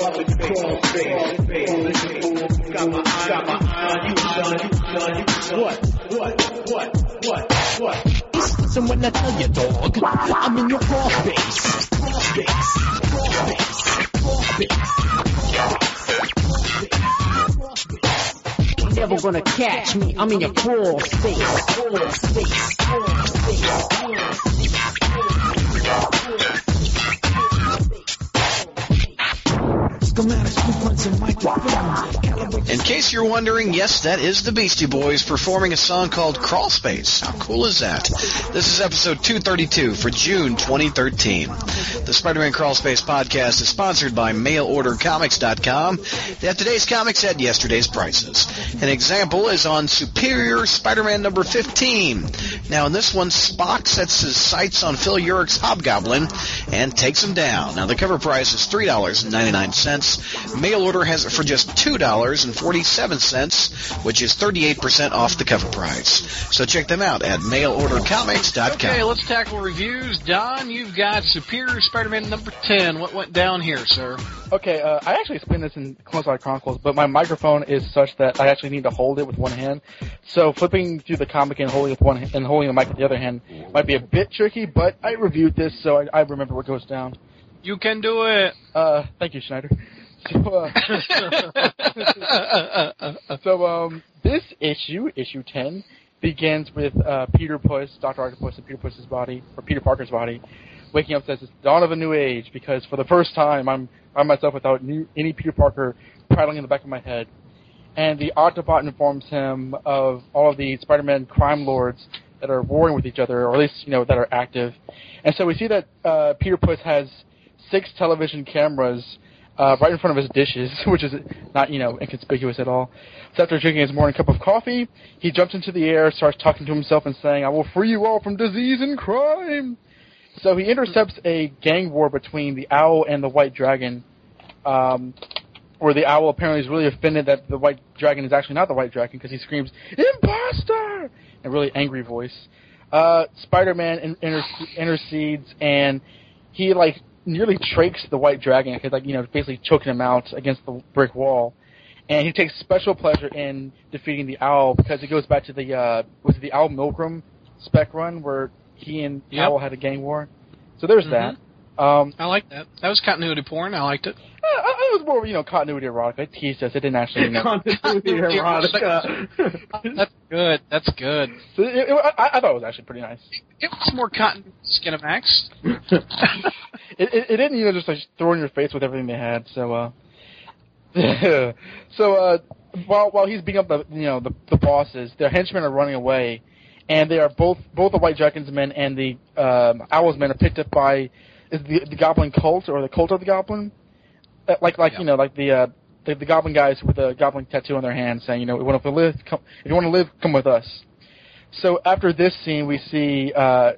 space. When I tell you, dog, I'm in your crawl space. Crawl space. Crawl space. Crawl space. You're never gonna catch me. I'm in your crawl space. Crawl space. Crawl space. Crawl In case you're wondering, yes, that is the Beastie Boys performing a song called Crawl Space. How cool is that? This is episode 232 for June 2013. The Spider-Man Crawl Space podcast is sponsored by MailOrderComics.com. They have today's comics at yesterday's prices. An example is on Superior Spider-Man number 15. Now in this one, Spock sets his sights on Phil Urich's Hobgoblin and takes him down. Now the cover price is $3.99. Mail order has it for just $2.47, which is 38% off the cover price. So check them out at mailordercomics.com. Okay, let's tackle reviews. Don, you've got Superior Spider-Man number 10. What went down here, sir? Okay, uh, I actually explained this in Clone Chronicles, but my microphone is such that I actually need to hold it with one hand. So flipping through the comic and holding it with one and holding the mic with the other hand might be a bit tricky. But I reviewed this, so I, I remember what goes down. You can do it. Uh, thank you, Schneider. So, uh, so um, this issue, issue ten, begins with uh, Peter Puss, Doctor Octopus, and Peter Puss's body, or Peter Parker's body, waking up says it's dawn of a new age because for the first time I'm by myself without any Peter Parker prattling in the back of my head. And the Autobot informs him of all of the Spider-Man crime lords that are warring with each other, or at least you know that are active. And so we see that uh, Peter Puss has six television cameras uh, right in front of his dishes, which is not, you know, inconspicuous at all. So after drinking his morning cup of coffee, he jumps into the air, starts talking to himself and saying, I will free you all from disease and crime. So he intercepts a gang war between the owl and the white dragon, um, where the owl apparently is really offended that the white dragon is actually not the white dragon because he screams, imposter! in a really angry voice. Uh, Spider-Man in- interce- intercedes and he like nearly trakes the white dragon, because like you know, basically choking him out against the brick wall. And he takes special pleasure in defeating the owl because it goes back to the uh, was it the Al Milgrom spec run where he and Yep. Owl had a gang war. So there's that. Um, I like that. That was continuity porn. I liked it. uh, it was more you know continuity erotica. It teased us. It didn't actually. Know, Continuity erotica. That's good. That's good. so it, it, I, I thought it was actually pretty nice. It was more continuity Skinamax. It, it, it didn't you know just like throw in your face with everything they had. So uh, so uh, while while he's beating up the you know the the bosses, their henchmen are running away, and they are both both the White Dragon's men and the um, Owl's men are picked up by is the the Goblin cult or the cult of the Goblin, Uh, like like you know like the. Uh, the, the goblin guys with a goblin tattoo on their hand saying, you know, if you live, come, if you want to live, come with us. So after this scene, we see uh,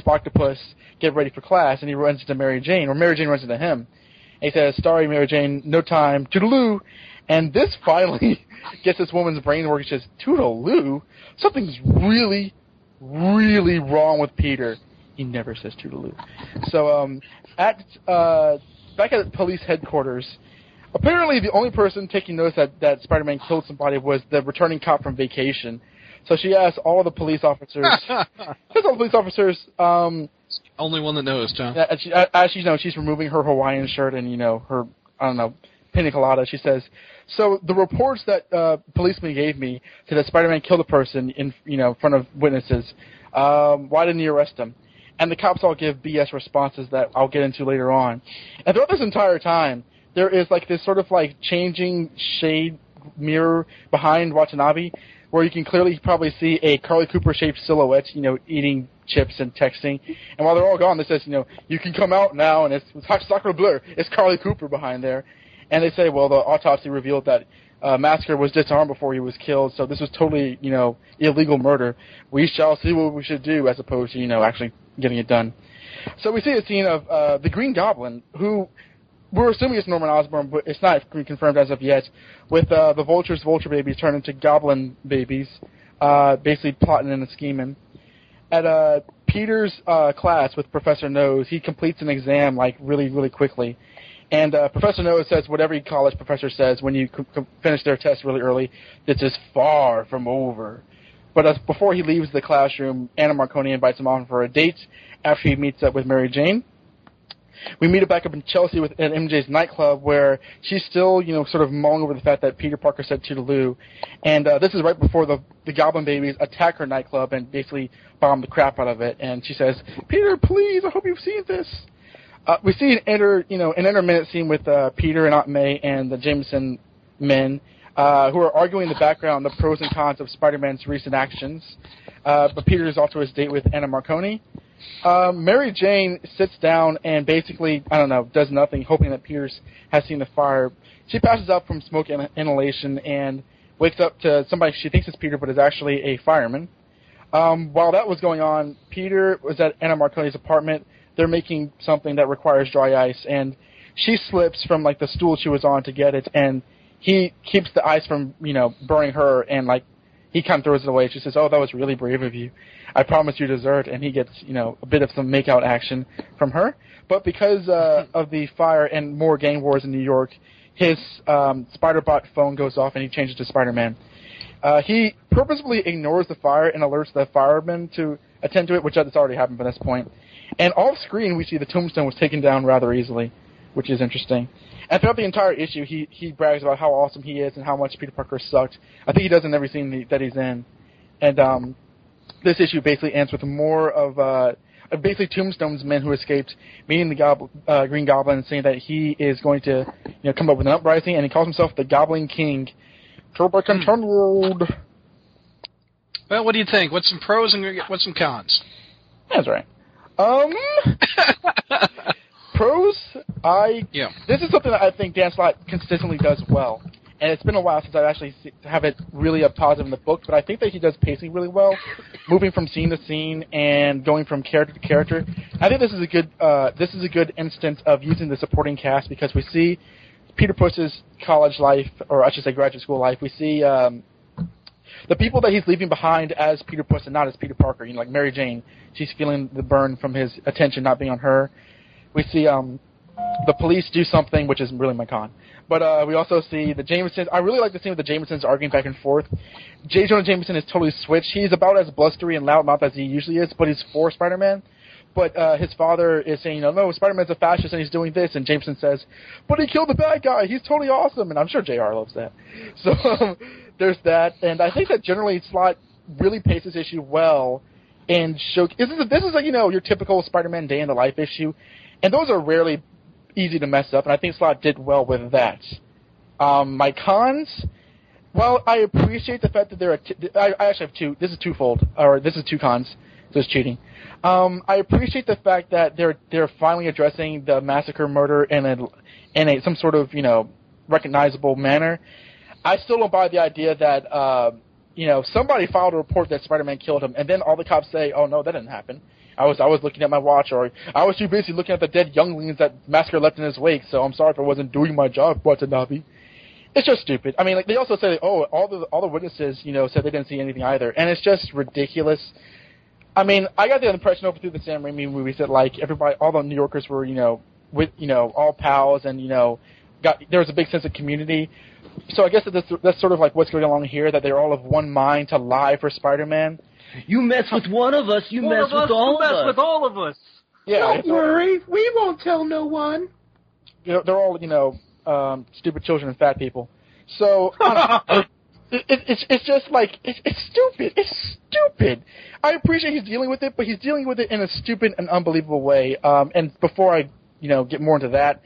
Sparktopus get ready for class, and he runs into Mary Jane, or Mary Jane runs into him. And he says, "Sorry, Mary Jane, no time, toodaloo." And this finally gets this woman's brain working. She says, "Toodaloo? Something's really, really wrong with Peter." He never says toodaloo. So, um, at uh, back at police headquarters, apparently the only person taking notice that that Spider-Man killed somebody was the returning cop from vacation. So she asked all the police officers. Because all the police officers, um, Only one that knows, John. as she, as she's, you know, she's removing her Hawaiian shirt and you know her, I don't know, pina colada. She says, "So the reports that uh, policeman gave me said that Spider-Man killed a person in, you know, in front of witnesses. Um, why didn't you arrest him?" And the cops all give BS responses that I'll get into later on. And throughout this entire time, there is like this sort of like changing shade mirror behind Watanabe, where you can clearly probably see a Carly Cooper shaped silhouette, you know, eating chips and texting. And while they're all gone, they says, you know, you can come out now, and it's, it's sacre Blur, It's Carly Cooper behind there. And they say, well, the autopsy revealed that uh, Massacre was disarmed before he was killed, so this was totally, you know, illegal murder. We shall see what we should do, as opposed to, you know, actually getting it done. So we see a scene of uh, the Green Goblin, who we're assuming it's Norman Osborn, but it's not confirmed as of yet. With uh, the Vulture's Vulture babies turned into Goblin babies, uh, basically plotting and scheming. At uh, Peter's uh, class with Professor Nose, he completes an exam like really, really quickly, And uh, Professor Noah says what every college professor says when you c- c- finish their test really early, this is far from over. But as, before he leaves the classroom, Anna Marconi invites him on for a date after he meets up with Mary Jane. We meet her back up in Chelsea with at MJ's nightclub where she's still, you know, sort of mulling over the fact that Peter Parker said toodaloo. And uh, this is right before the the Goblin babies attack her nightclub and basically bomb the crap out of it. And she says, "Peter, please, I hope you've seen this." Uh, we see an inter, you know, an intermittent scene with uh, Peter and Aunt May and the Jameson men, uh, who are arguing in the background the pros and cons of Spider-Man's recent actions. Uh, but Peter is off to his date with Anna Marconi. Um, Mary Jane sits down and basically, I don't know, does nothing, hoping that Pierce has seen the fire. She passes out from smoke in- inhalation and wakes up to somebody she thinks is Peter, but is actually a fireman. Um, while that was going on, Peter was at Anna Marconi's apartment. They're making something that requires dry ice, and she slips from like the stool she was on to get it, and he keeps the ice from you know burning her, and like he kind of throws it away. She says, "Oh, that was really brave of you. I promise you dessert." And he gets you know a bit of some makeout action from her. But because uh, of the fire and more gang wars in New York, his um, Spider-Bot phone goes off, and he changes to Spider-Man. Uh, he purposefully ignores the fire and alerts the firemen to attend to it, which has already happened by this point. And off screen, we see the tombstone was taken down rather easily, which is interesting. And throughout the entire issue, he he brags about how awesome he is and how much Peter Parker sucked. I think he does in every scene that- he's in. And um, this issue basically ends with more of uh, basically Tombstone's men who escaped meeting the Gob- uh, Green Goblin and saying that he is going to you know come up with an uprising, and he calls himself the Goblin King. To be continued. Well, what do you think? What's some pros and what's some cons? That's right. Um, pros. I Yeah. this is something that I think Dan Slott consistently does well, and it's been a while since I actually see, have it really a positive in the book. But I think that he does pacing really well, moving from scene to scene and going from character to character. I think this is a good uh, this is a good instance of using the supporting cast because we see Peter Puss's college life, or I should say graduate school life. We see. Um, the people that he's leaving behind as Peter Puss and not as Peter Parker. You know, like Mary Jane, she's feeling the burn from his attention not being on her. We see um, the police do something, which is really my con. But uh, we also see the Jamesons. I really like the scene with the Jamesons arguing back and forth. J. Jonah Jameson is totally switched. He's about as blustery and loudmouth as he usually is, but he's for Spider-Man. But uh, his father is saying, you know, no, Spider-Man's a fascist and he's doing this. And Jameson says, but he killed the bad guy. He's totally awesome. And I'm sure JR loves that. So there's that. And I think that generally Slott really paces this issue well and show. This is, this is like, you know, your typical Spider-Man day in the life issue. And those are rarely easy to mess up. And I think Slott did well with that. Um, my cons, well, I appreciate the fact that there are. T- I, I actually have two. This is twofold, or this is two cons. This is cheating. Um, I appreciate the fact that they're they're finally addressing the massacre murder in a in a some sort of you know recognizable manner. I still don't buy the idea that uh, you know somebody filed a report that Spider-Man killed him, and then all the cops say, "Oh no, that didn't happen." I was I was looking at my watch, or I was too busy looking at the dead younglings that Massacre left in his wake. So I'm sorry if I wasn't doing my job, Watanabe. It's just stupid. I mean, like they also say, oh, all the all the witnesses, you know, said they didn't see anything either, and it's just ridiculous. I mean, I got the impression over through the Sam Raimi movies that like everybody, all the New Yorkers were, you know, with you know, all pals, and you know, got there was a big sense of community. So I guess that that's, that's sort of like what's going along here, that they're all of one mind to lie for Spider-Man. You mess with one of us, you One mess of us with all mess of us. mess with all of us. Yeah, Don't it's all- worry, we won't tell no one. you know, they're all you know um, stupid children and fat people. So I it, it, it's it's just like it's, it's stupid. It's stupid. I appreciate he's dealing with it, but he's dealing with it in a stupid and unbelievable way. Um, and before I you know get more into that.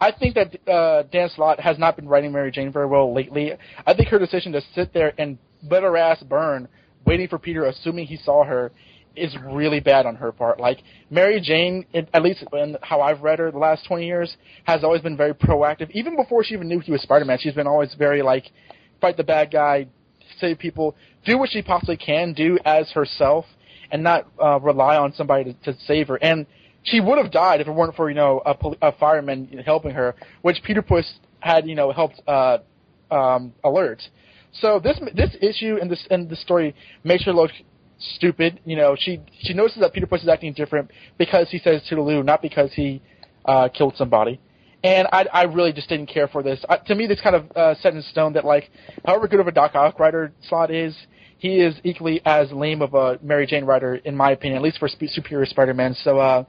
I think that uh, Dan Slott has not been writing Mary Jane very well lately. I think her decision to sit there and let her ass burn, waiting for Peter, assuming he saw her, is really bad on her part. Like Mary Jane, at least in how I've read her the last twenty years, has always been very proactive. Even before she even knew he was Spider-Man, she's been always very like fight the bad guy, save people, do what she possibly can do as herself, and not uh, rely on somebody to, to save her. And she would have died if it weren't for you know a, poli- a fireman helping her, which Peter Puss had you know helped uh, um, alert. So this this issue and this and the story makes her look stupid. You know, she she notices that Peter Puss is acting different because he says toodaloo, not because he uh, killed somebody. and I, I really just didn't care for this. Uh, to me, this kind of uh, set in stone that like, however good of a Doc Ock writer Slott is, he is equally as lame of a Mary Jane writer, in my opinion, at least for Sp- Superior Spider-Man. So, uh,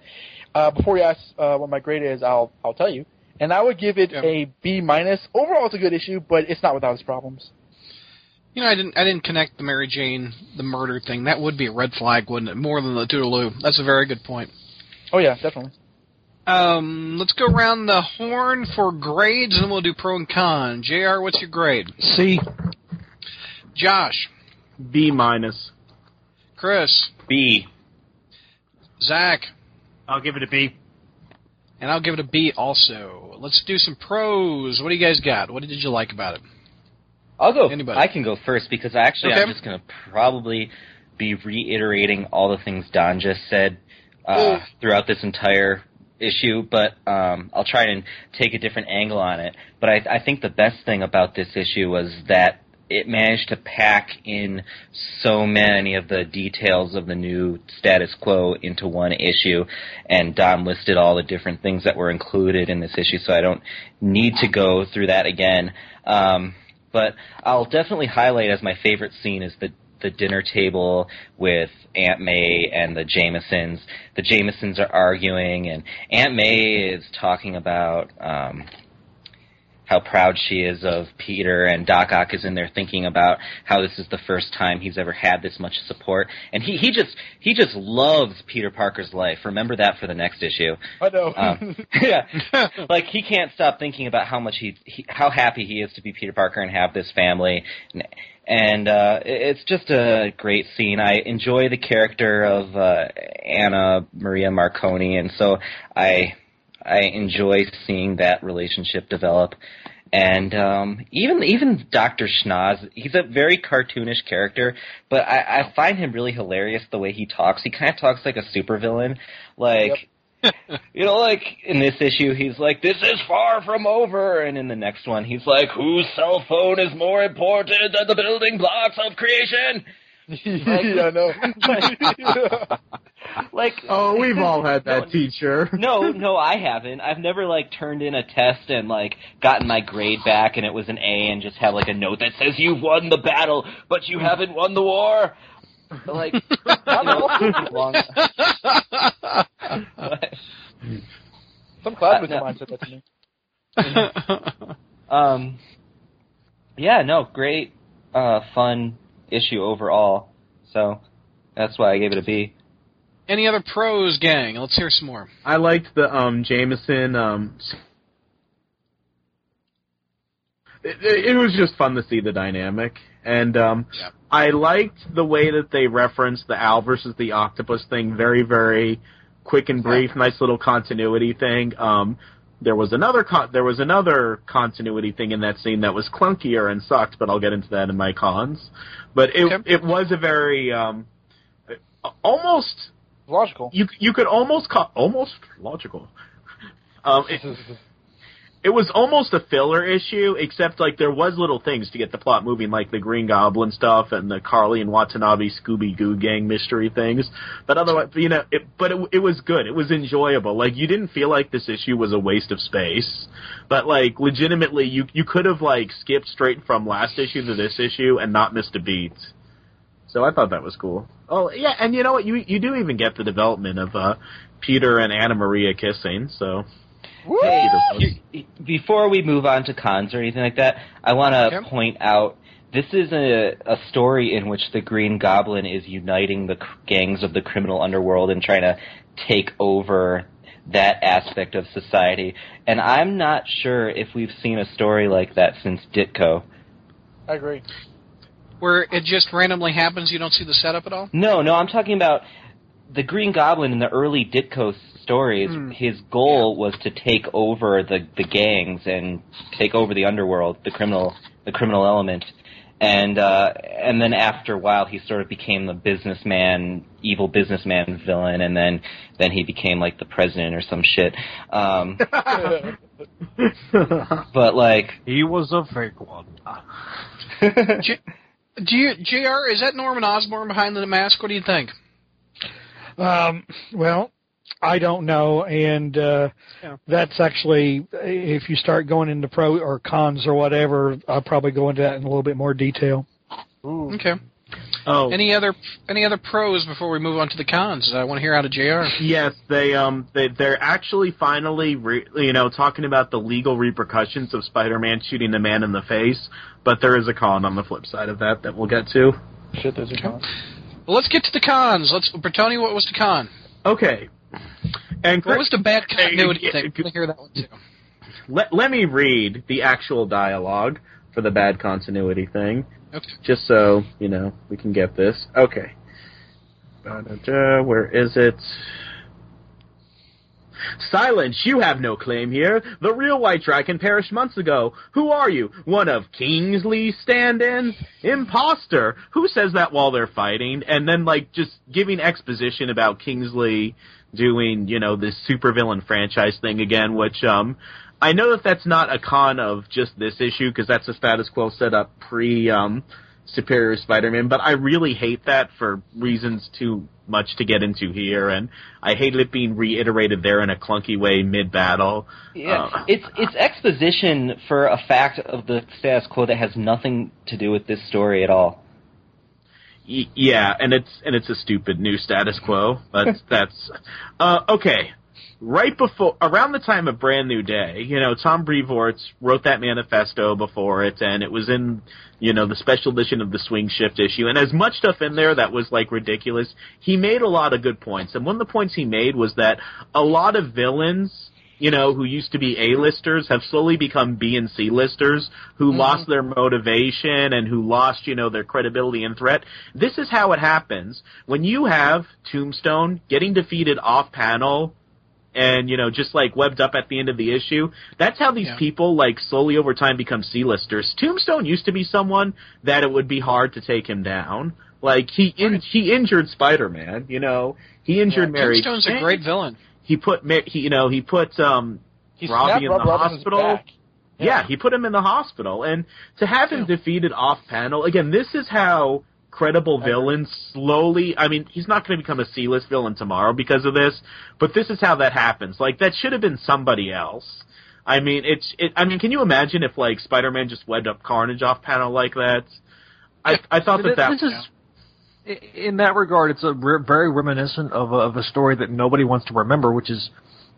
uh, before you ask uh, what my grade is, I'll I'll tell you, and I would give it Yeah. a B minus. Overall, it's a good issue, but it's not without its problems. You know, I didn't I didn't connect the Mary Jane the murder thing. That would be a red flag, wouldn't it? More than the Toodaloo. That's a very good point. Oh yeah, definitely. Um, let's go around the horn for grades, and then we'll do pro and con. Jr., what's your grade? C. Josh, B minus. Chris, B. Zach, I'll give it a B. and I'll give it a B also. Let's do some pros. What do you guys got? What did you like about it? I'll go. Anybody? I can go first because actually Okay. I'm just going to probably be reiterating all the things Don just said uh, Mm. throughout this entire issue, but um, I'll try and take a different angle on it. But I, I think the best thing about this issue was that it managed to pack in so many of the details of the new status quo into one issue, and Don listed all the different things that were included in this issue, so I don't need to go through that again. Um, but I'll definitely highlight as my favorite scene is the the dinner table with Aunt May and the Jamesons. The Jamesons are arguing, and Aunt May is talking about um, how proud she is of Peter, and Doc Ock is in there thinking about how this is the first time he's ever had this much support, and he he just he just loves Peter Parker's life. Remember that for the next issue. I know. Um, yeah, like he can't stop thinking about how much he, he how happy he is to be Peter Parker and have this family, and, and uh, it- it's just a great scene. I enjoy the character of uh, Anna Maria Marconi, and so I I enjoy seeing that relationship develop. And um, even even Doctor Schnoz, he's a very cartoonish character, but I, I find him really hilarious the way he talks. He kind of talks like a supervillain, like you know, like in this issue, he's like, "This is far from over," and in the next one, he's like, "Whose cell phone is more important than the building blocks of creation?" yeah, I know. Like, Oh, we've all had that No. teacher. no, no, I haven't. I've never like turned in a test and like gotten my grade back and it was an A and just have like a note that says you've won the battle, but you haven't won the war. Like, know, long. Some classmates Uh, of no. mine said that to me. Um, yeah, no, great, uh, fun issue overall. So that's why I gave it a B. Any other pros, gang? Let's hear some more. I liked the um Jameson um it, it it was just fun to see the dynamic and um Yeah. I liked the way that they referenced the owl versus the octopus thing very very quick and brief nice little continuity thing um there was another con- there was another continuity thing in that scene that was clunkier and sucked but I'll get into that in my cons but it Okay. it was a very um almost Logical. you you could almost call almost logical. Um, it, it was almost a filler issue, except like there was little things to get the plot moving, like the Green Goblin stuff and the Carly and Watanabe Scooby Goo gang mystery things. But otherwise, you know, it, but it, it was good. It was enjoyable. Like you didn't feel like this issue was a waste of space, but like legitimately, you you could have like skipped straight from last issue to this issue and not missed a beat. So I thought that was cool. Oh yeah, and you know what? You you do even get the development of uh, Peter and Anna Maria kissing. So Hey, before we move on to cons or anything like that, I want to Okay. point out this is a, a story in which the Green Goblin is uniting the cr- gangs of the criminal underworld and trying to take over that aspect of society. And I'm not sure if we've seen a story like that since Ditko. I agree. Where it just randomly happens, you don't see the setup at all? No, no, I'm talking about the Green Goblin in the early Ditko stories. Hmm. His goal was to take over the the gangs and take over the underworld, the criminal the criminal element. And uh, and then after a while, he sort of became the businessman, evil businessman villain, and then then he became like the president or some shit. Um, but like, He was a fake one. J- do you, Jr. Is that Norman Osborn behind the mask? What do you think? Um, well, I don't know, and uh, Yeah. that's actually if you start going into pro or cons or whatever, I'll probably go into that in a little bit more detail. Ooh. Okay. Oh, Any other any other pros before we move on to the cons? I want to hear out of Jr. Yes, they um they they're actually finally re- you know talking about the legal repercussions of Spider-Man shooting the man in the face, but there is a con on the flip side of that that we'll get to. Shit, there's a con. Well, let's get to the cons. Let's Bertoni, what was the con? Okay. And What was the bad continuity thing? Let me hear that one too. let, let me read the actual dialogue for the bad continuity thing, Okay. just so you know we can get this. Okay. Where is it? Silence! You have no claim here. The real White Dragon perished months ago. Who are you? One of Kingsley's stand-ins? Imposter! Who says that while they're fighting? And then, like, just giving exposition about Kingsley doing, you know, this supervillain franchise thing again, which, um, I know that that's not a con of just this issue, because that's a status quo set up pre, um, Superior Spider-Man, but I really hate that for reasons too much to get into here, and I hated it being reiterated there in a clunky way mid-battle. Yeah, Uh, it's it's exposition for a fact of the status quo that has nothing to do with this story at all. Y- yeah, and it's and it's a stupid new status quo, but that's uh, okay. Right before, around the time of Brand New Day, you know, Tom Brevoort wrote that manifesto before it, and it was in, you know, the special edition of the Swing Shift issue. And as much stuff in there that was like ridiculous, he made a lot of good points. And one of the points he made was that a lot of villains you know, who used to be A-listers have slowly become B and C listers who mm-hmm. lost their motivation and who lost, you know, their credibility and threat. This is how it happens. When you have Tombstone getting defeated off panel and, you know, just like webbed up at the end of the issue, that's how these Yeah. people like slowly over time become C-listers. Tombstone used to be someone that it would be hard to take him down. Like he in, he injured Spider-Man, you know. He injured Mary. Jane. Tombstone's a great villain. He put he you know he put um He Robbie in Rob the Robinson's hospital. back. Yeah. he put him in the hospital, and to have him defeated off panel again. This is how credible villains slowly. I mean, he's not going to become a C-list villain tomorrow because of this, but this is how that happens. Like that should have been somebody else. I mean, it's. It, I mean, can you imagine if like Spider-Man just webbed up Carnage off panel like that? I I thought that that this is in that regard, it's a re- very reminiscent of a, of a story that nobody wants to remember, which is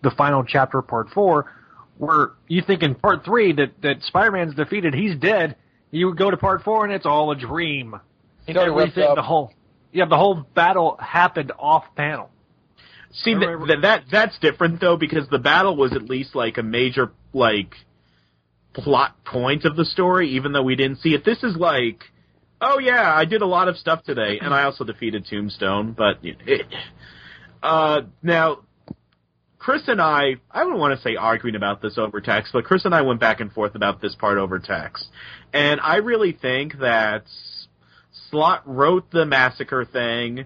the final chapter, part four, where you think in part three that that Spider-Man's defeated, he's dead. You go to part four and it's all a dream. Already ripped Everything, the whole yeah, the whole battle happened off panel. See that, that that that's different though because the battle was at least like a major like plot point of the story, even though we didn't see it. This is like, oh yeah, I did a lot of stuff today, and I also defeated Tombstone. But it, uh, now, Chris and I, I don't want to say arguing about this over text, but Chris and I went back and forth about this part over text, and I really think that Slott wrote the massacre thing,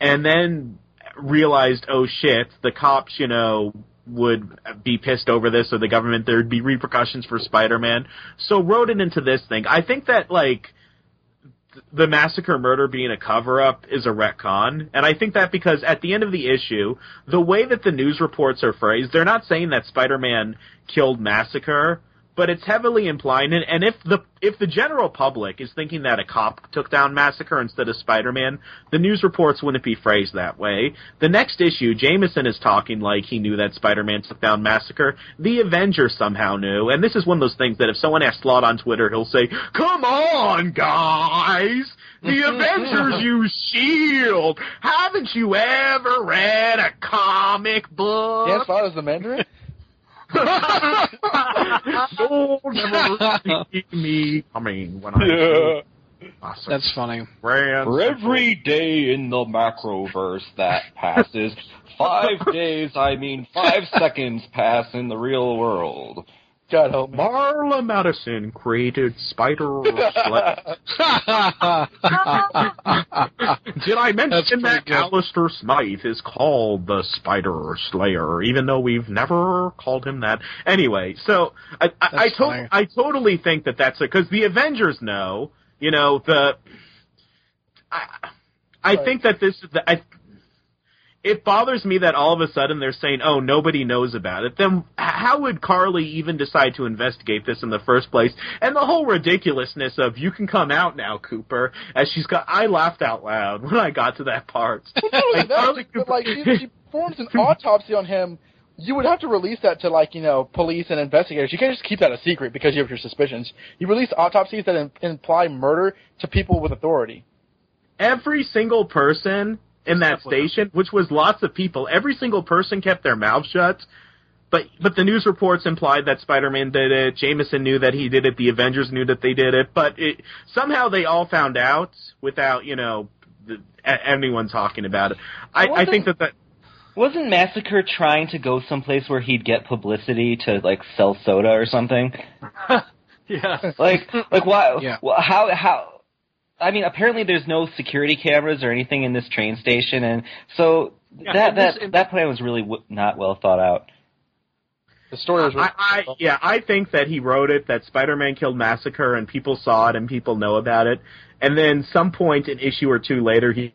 and then realized, oh shit, the cops, you know, would be pissed over this or the government, there'd be repercussions for Spider-Man. So wrote it into this thing. I think that, like, the massacre murder being a cover-up is a retcon. And I think that because at the end of the issue, the way that the news reports are phrased, they're not saying that Spider-Man killed Massacre, but it's heavily implying it. And if the if the general public is thinking that a cop took down Massacre instead of Spider-Man, the news reports wouldn't be phrased that way. The next issue, Jameson is talking like he knew that Spider-Man took down Massacre. The Avengers somehow knew, and this is one of those things that if someone asks Slott on Twitter, he'll say, "Come on, guys." The Avengers use Shield. Haven't you ever read a comic book? Dan Slott is the Mandarin? You'll never see me coming when I Awesome. That's funny. Grand For every day in the macroverse that passes, five days, I mean five seconds pass in the real world. God help me. Marla Madison created Spider Sled. Did I mention that good. Alistair Smythe is called the Spider Slayer, even though we've never called him that? Anyway, so I, I, I, to- I totally think that that's it, because the Avengers know, you know, the. I, I think that this is the. I, it bothers me that all of a sudden they're saying, "Oh, nobody knows about it." Then how would Carly even decide to investigate this in the first place? And the whole ridiculousness of "You can come out now, Cooper," as she's got. I laughed out loud when I got to that part. Well, not only Like, that, Carly but like if she performs an autopsy on him, you would have to release that to like you know police and investigators. You can't just keep that a secret because you have your suspicions. You release autopsies that im- imply murder to people with authority. every single person in that Except William. station, which was lots of people, every single person kept their mouth shut. But but the news reports implied that Spider-Man did it. Jameson knew that he did it. The Avengers knew that they did it. But it, somehow they all found out without you know the, a- anyone talking about it. I, I think that that Wasn't Massacre trying to go someplace where he'd get publicity to like sell soda or something? yeah. Like, like why? Yeah. wh- How? How? I mean, apparently there's no security cameras or anything in this train station, and so Yeah, that and this- that that plan was really w- not well thought out. The story was. I, I yeah, I think that he wrote it that Spider-Man killed Massacre and people saw it and people know about it. And then some point an issue or two later he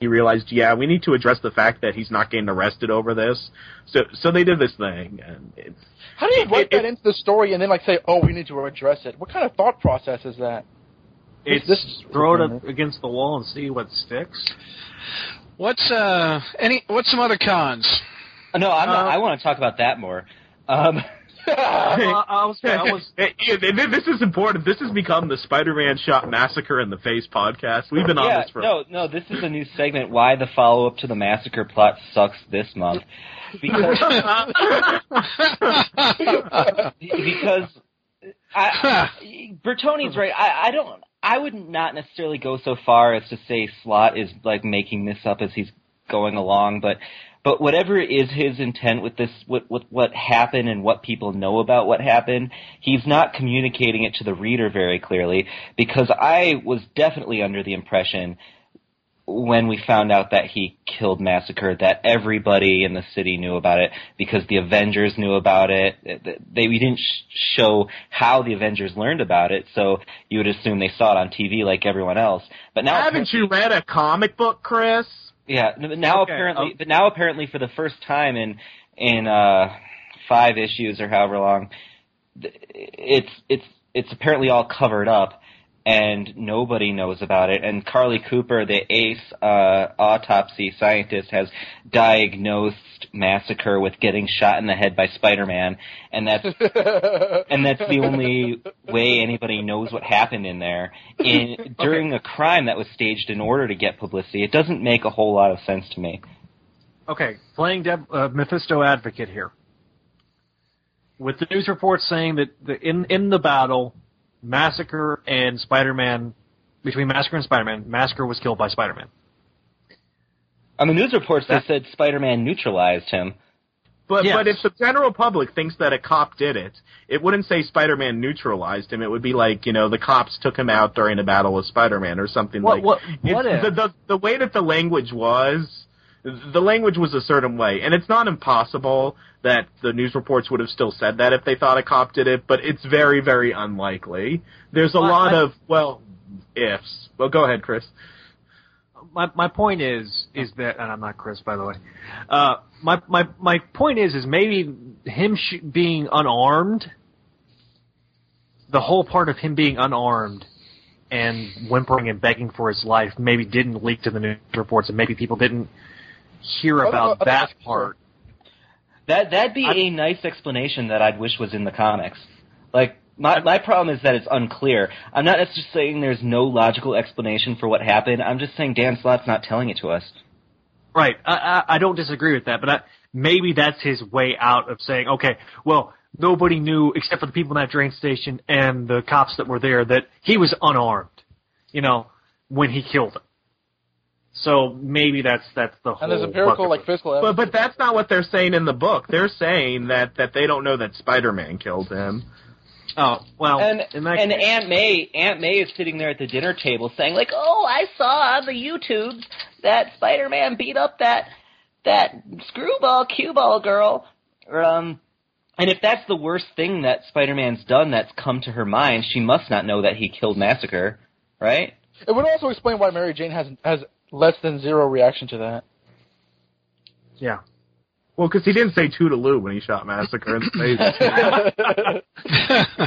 he realized, yeah, we need to address the fact that he's not getting arrested over this. So so they did this thing and it's How do you write it- that it- into the story and then like say, oh, we need to address it? What kind of thought process is that? It's This- throw it up against the wall and see what sticks. What's uh any? What's some other cons? Uh, No, I'm not, Uh, I want to talk about that more. Um, Well, I was, I was Yeah, this is important. This has become the Spider-Man shot massacre in the face podcast. We've been on yeah, this for no, no. This is a new segment. Why the follow-up to the Massacre plot sucks this month? Because because I, Bertoni's right. I, I don't. I would not necessarily go so far as to say Slott is like making this up as he's going along, but but whatever is his intent with this, with, with what happened and what people know about what happened, he's not communicating it to the reader very clearly. Because I was definitely under the impression when we found out that he killed Massacre that everybody in the city knew about it because the Avengers knew about it. They we didn't sh- show how the Avengers learned about it, so you would assume they saw it on TV like everyone else. But now Haven't you read a comic book, Chris? yeah, now Okay, apparently, um, but now apparently for the first time in in uh five issues or however long, it's it's it's apparently all covered up, and nobody knows about it. And Carly Cooper, the ace uh, autopsy scientist, has diagnosed Massacre with getting shot in the head by Spider-Man, and that's and that's the only way anybody knows what happened in there in during a crime that was staged in order to get publicity. It doesn't make a whole lot of sense to me. okay. Playing Deb, uh, Mephisto advocate here. With the news reports saying that the, in in the battle, Massacre and Spider-Man, between Massacre and Spider-Man, Massacre was killed by Spider-Man. On the news reports, That- they said Spider-Man neutralized him. But Yes. but if the general public thinks that a cop did it, it wouldn't say Spider-Man neutralized him. It would be like you know the cops took him out during a battle with Spider-Man or something What- like. what- It's- what if- the, the the way that the language was, the language was a certain way, and it's not impossible that the news reports would have still said that if they thought a cop did it, but it's very very unlikely. There's a I- lot I- of well ifs. Well, go ahead, Chris. my my point is is that and I'm not Chris by the way. Uh, my my my point is is maybe him sh- being unarmed. The whole part of him being unarmed and whimpering and begging for his life maybe didn't leak to the news reports, and maybe people didn't hear Oh, about no, that that's part. That that'd be I- a nice explanation that I'd wish was in the comics. Like my my problem is that it's unclear. I'm not just saying there's no logical explanation for what happened. I'm just saying Dan Slott's not telling it to us. Right. I, I, I don't disagree with that, but I, maybe that's his way out of saying, okay, well, nobody knew except for the people in that train station and the cops that were there that he was unarmed, you know, when he killed him. So maybe that's that's the whole. and there's empirical like list. physical But evidence. but that's not what they're saying in the book. They're saying that that they don't know that Spider-Man killed him. Oh well, And and case, Aunt May Aunt May is sitting there at the dinner table saying like, "Oh, I saw on the YouTubes that Spider-Man beat up that that screwball cue ball girl." Um and if that's the worst thing that Spider-Man's done that's come to her mind, she must not know that he killed Massacre, right? it would also explain why Mary Jane has has less than zero reaction to that. Yeah. Well, because he didn't say toodaloo when he shot Massacre in Space.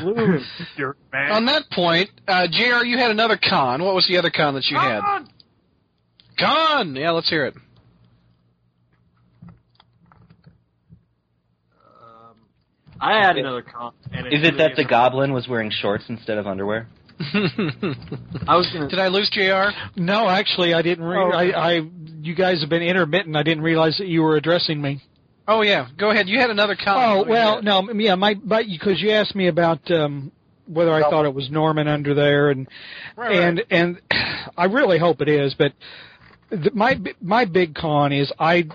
Blue, dirt man. On that point, uh, Jr., you had another con. What was the other con that you had? Con. Yeah, let's hear it. I had another con. And Is it that the goblin was wearing shorts instead of underwear? I was gonna. Did I lose Jr.? No, actually, I didn't. Re- Oh. I, I, you guys have been intermittent. I didn't realize that you were addressing me. Oh yeah, go ahead. You had another con. Oh well, hear it. no, yeah, my, but because you asked me about um, whether I thought it was Norman under there, and Right, right. and and I really hope it is. But the, my my big con is I,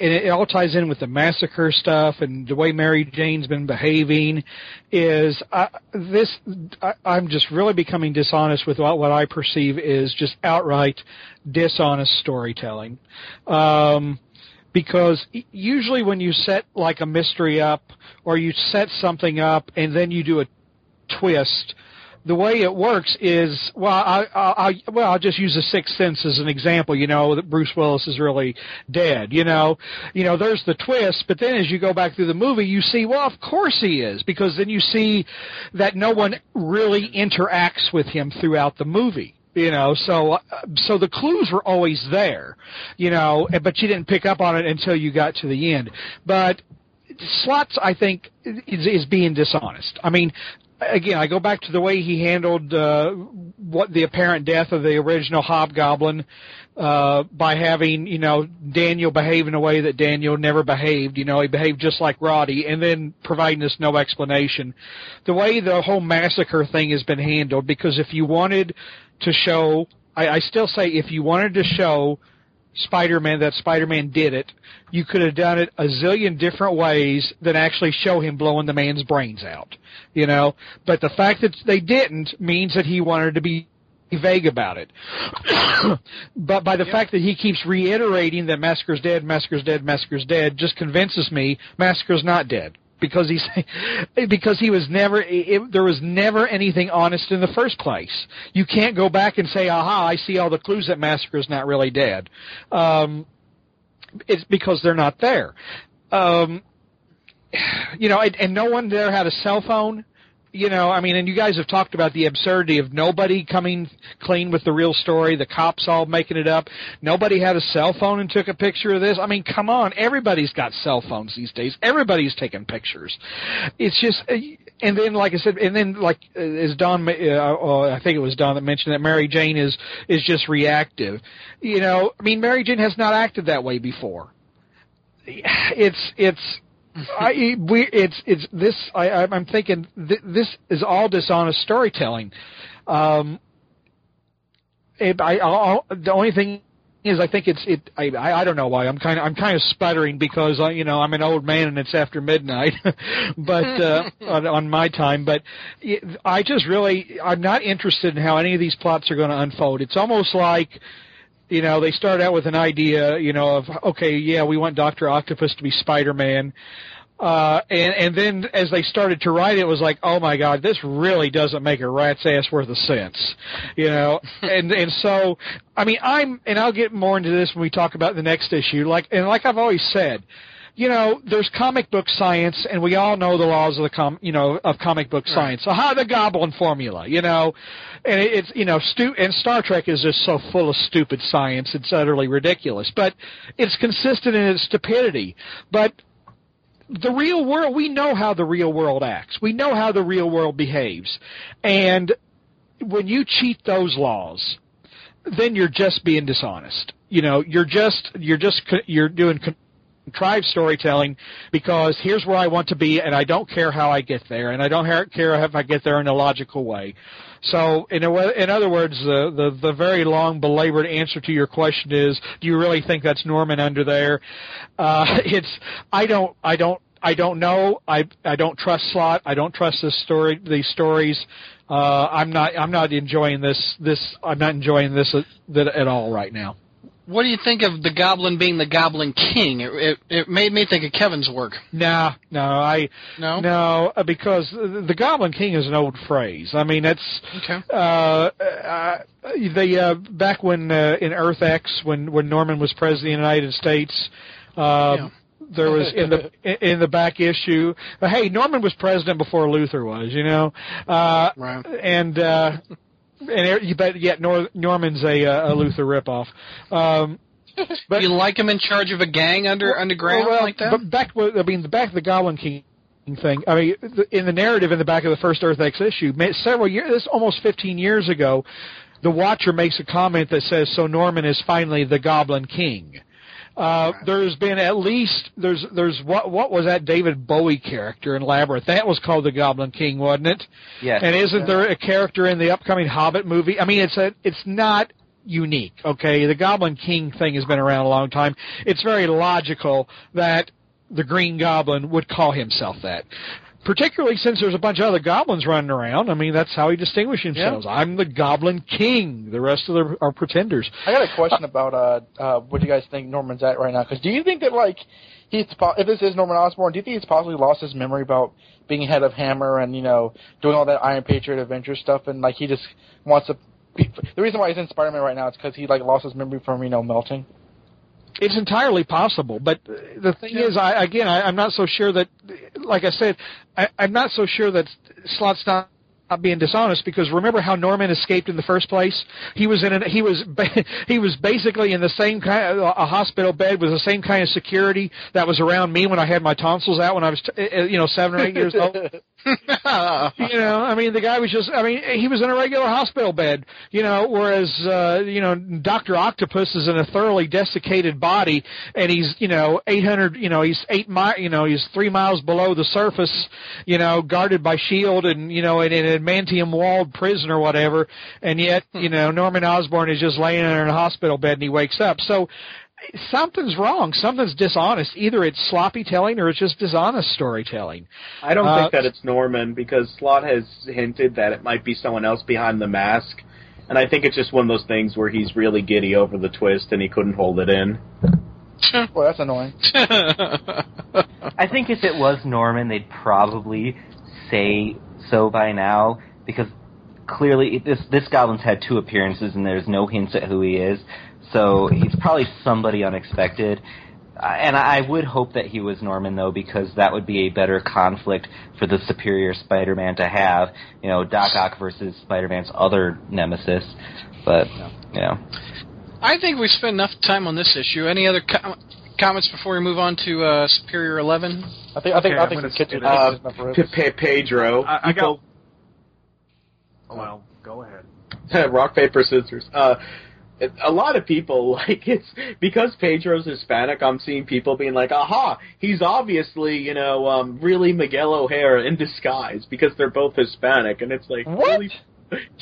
and it all ties in with the massacre stuff and the way Mary Jane's been behaving. Is I, this I, I'm just really becoming dishonest with what, what I perceive is just outright dishonest storytelling. Um, because usually when you set like a mystery up or you set something up and then you do a twist the way it works is well I, I, I well I'll just use the sixth sense as an example you know that Bruce Willis is really dead you know. You know there's the twist but then as you go back through the movie you see well of course he is because then you see that no one really interacts with him throughout the movie you know. So uh, so the clues were always there you know but you didn't pick up on it until you got to the end. But Slott's i think is, is being dishonest. I mean again i go back to the way he handled uh what the apparent death of the original hobgoblin uh by having you know daniel behave in a way that daniel never behaved. You know he behaved just like roddy and then providing us no explanation. The way the whole massacre thing has been handled because if you wanted to show I, I still say if you wanted to show Spider-Man that Spider-Man did it, you could have done it a zillion different ways than actually show him blowing the man's brains out. You know, but the fact that they didn't means that he wanted to be vague about it. but by the fact that he keeps reiterating that Massacre's dead, Massacre's dead, Massacre's dead, just convinces me Massacre's not dead because he's because he was never it, there was never anything honest in the first place. You can't go back and say, "Aha, I see all the clues that Massacre's not really dead." Um, it's because they're not there. Um, you know, and, and no one there had a cell phone. You know, I mean, and you guys have talked about the absurdity of nobody coming clean with the real story, the cops all making it up. Nobody had a cell phone and took a picture of this. I mean, come on, everybody's got cell phones these days. Everybody's taking pictures. It's just, uh, and then, like I said, and then, like uh, as Don, uh, uh, I think it was Don that mentioned that Mary Jane is is just reactive. You know, I mean, Mary Jane has not acted that way before. It's it's I we it's it's this I I'm- thinking th- this is all dishonest storytelling. Um, it, I I'll, the only thing is I think it's it I I don't know why I'm kind of I'm kind of sputtering because I you know I'm an old man and it's after midnight, but uh, on, on my time. But I just really I'm not interested in how any of these plots are going to unfold. It's almost like you know, they start out with an idea, you know, of okay, yeah, we want Doctor Octopus to be Spider Man. Uh, and, and then as they started to write it, it was like, oh my god, this really doesn't make a rat's ass worth of sense, you know. and and so, I mean, I'm, and I'll get more into this when we talk about the next issue. Like, and like I've always said, you know, there's comic book science, and we all know the laws of the com, you know, of comic book science. So how the Goblin formula, you know, and it, it's you know, stu- and Star Trek is just so full of stupid science, it's utterly ridiculous. But it's consistent in its stupidity. But the real world, we know how the real world acts. We know how the real world behaves, and when you cheat those laws, then you're just being dishonest. You know, you're just you're just you're doing con- contrived storytelling because here's where I want to be, and I don't care how I get there, and I don't care if I get there in a logical way. So, in a way, in other words, the, the the very long belabored answer to your question is: Do you really think that's Norman under there? Uh, it's I don't I don't I don't know. I I don't trust Slott. I don't trust this story. These stories. Uh, I'm not I'm not enjoying this this I'm not enjoying this at, at all right now. What do you think of the Goblin being the Goblin King? It, it, it made me think of Kevin's work. Nah, no, I No? no uh, because the Goblin King is an old phrase. I mean, it's Okay. uh, uh, the uh, back when uh, in Earth X when when Norman was president of the United States. Um, There was in the in the back issue. But hey, Norman was president before Luthor was, you know, uh, Right. and uh, and you bet yet Nor- Norman's a, uh, a Luthor ripoff. Um, but you like him in charge of a gang under underground well, like that? But back, I mean, the back of the Goblin King thing. I mean, in the narrative in the back of the first Earth X issue, several years, this is almost 15 years ago, the Watcher makes a comment that says, "So Norman is finally the Goblin King." Uh, there's been at least there's there's what what was that David Bowie character in Labyrinth? That was called the Goblin King, wasn't it? Yes. And isn't there a character in the upcoming Hobbit movie? I mean, it's a it's not unique. Okay, the Goblin King thing has been around a long time. It's very logical that the Green Goblin would call himself that. Particularly since there's a bunch of other goblins running around. I mean, that's how he distinguished himself. I'm the Goblin King. The rest of them are pretenders. I got a question about uh, uh, what do you guys think Norman's at right now? Because do you think that like he's if this is Norman Osborn, do you think he's possibly lost his memory about being head of Hammer and you know doing all that Iron Patriot adventure stuff, and like he just wants to. Be, the reason why he's in Spider-Man right now is because he like lost his memory from you know melting. It's entirely possible, but the thing is, I again, I, I'm not so sure that, like I said, I, I'm not so sure that Slott's not not being dishonest because remember how Norman escaped in the first place? He was in an, he was ba- he was basically in the same kind of a hospital bed with the same kind of security that was around me when I had my tonsils out when I was t- uh, you know seven or eight years old. you know, I mean, the guy was just, I mean, he was in a regular hospital bed, you know, whereas, uh, you know, Dr. Octopus is in a thoroughly desiccated body and he's, you know, 800, you know, he's eight mi- you know, he's three miles below the surface, you know, guarded by SHIELD and, you know, in an adamantium walled prison or whatever. And yet, you know, Norman Osborn is just laying in a hospital bed and he wakes up. So, something's wrong. Something's dishonest. Either it's sloppy telling or it's just dishonest storytelling. I don't Uh, think that it's Norman because Slott has hinted that it might be someone else behind the mask, and I think it's just one of those things where he's really giddy over the twist and he couldn't hold it in. Well, that's annoying. I think if it was Norman, they'd probably say so by now because clearly this this goblin's had two appearances and there's no hints at who he is. So he's probably somebody unexpected. Uh, and I I would hope that he was Norman though, because that would be a better conflict for the superior Spider-Man to have. You know, Doc Ock versus Spider-Man's other nemesis. But you know, I think we spent enough time on this issue. Any other com- comments before we move on to uh, Superior Eleven? I think I think Okay, I think gonna the kitchen it. uh, enough for Pe- it. Pe- Pedro, I, I got. Oh, well, go ahead. rock paper scissors. Uh, it- a lot of people like it's because Pedro's Hispanic. I'm seeing people being like, "Aha, he's obviously you know um, really Miguel O'Hara in disguise because they're both Hispanic." And it's like, What? really?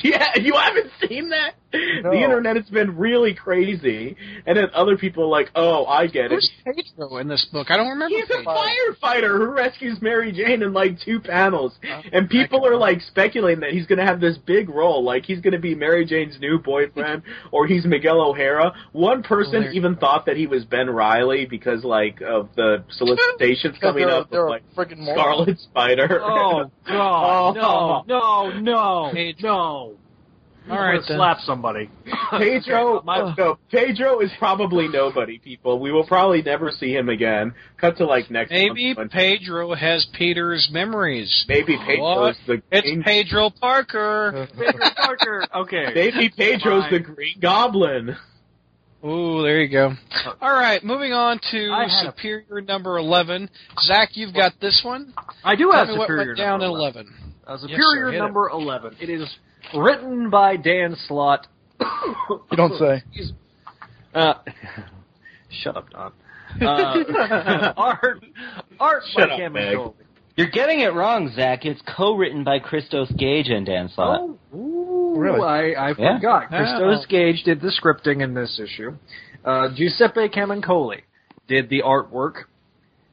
Yeah, you haven't seen that? No. The internet has been really crazy, and then other people are like, "Oh, I get it." Who's Pedro in this book? I don't remember. He's a firefighter who rescues Mary Jane in like two panels, oh, and people are like speculating that he's going to have this big role, like he's going to be Mary Jane's new boyfriend, or he's Miguel O'Hara. One person there- even thought that he was Ben Riley because like of the solicitations coming uh, they're, up, they're with, like a freaking. Scarlet Spider. Oh God! Oh. No! No! No! Page- No! All I'm right, then. slap somebody. Pedro, My- no, Pedro is probably nobody. People, we will probably never see him again. Cut to like next Maybe month. Pedro has Peter's memories. maybe Pedro's What? the It's Pedro Parker. Pedro Parker. Okay. Maybe Pedro's the Green Goblin. Ooh, there you go. All right, moving on to I had a- Superior number eleven. Zach, you've got this one. I do Tell have me what superior went down number 11. eleven. Uh, Yes, superior sir, hit it. number eleven. It is written by Dan Slott. You don't say. Uh, shut up, Don. Uh, art, art Shut by up, Cameron Meg. Colby. you're getting it wrong, Zach. It's co-written by Christos Gage and Dan Slott. Oh, ooh, Really? I, I Yeah. forgot. Oh. Christos Gage did the scripting in this issue. Uh, Giuseppe Camuncoli did the artwork.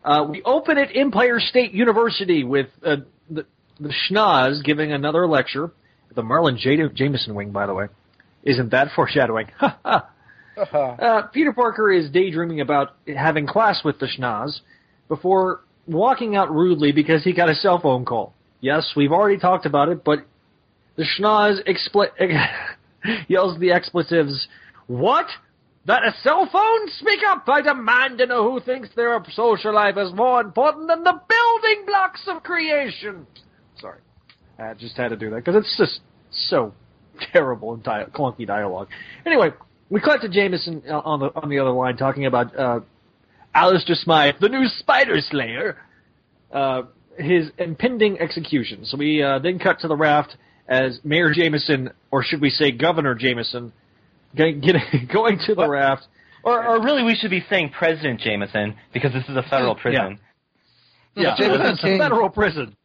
Uh, we open at Empire State University with uh, the, the Schnoz giving another lecture. The Marla J- Jameson wing, by the way. Isn't that foreshadowing? Ha ha. Uh, Peter Parker is daydreaming about having class with the Schnoz before walking out rudely because he got a cell phone call. Yes, we've already talked about it, but the Schnoz expl- yells the expletives, What? That a cell phone? Speak up! I demand to know who thinks their social life is more important than the building blocks of creation. Sorry, I just had to do that because it's just so terrible and dia- clunky dialogue. Anyway, we cut to Jameson uh, on the on the other line talking about uh, Alistair Smythe, the new Spider Slayer, uh, his impending execution. So we uh, then cut to the raft as Mayor Jameson, or should we say Governor Jameson, get, get, going to the raft. Or, or really, we should be saying President Jameson because this is a federal prison. Yeah, it's a federal prison.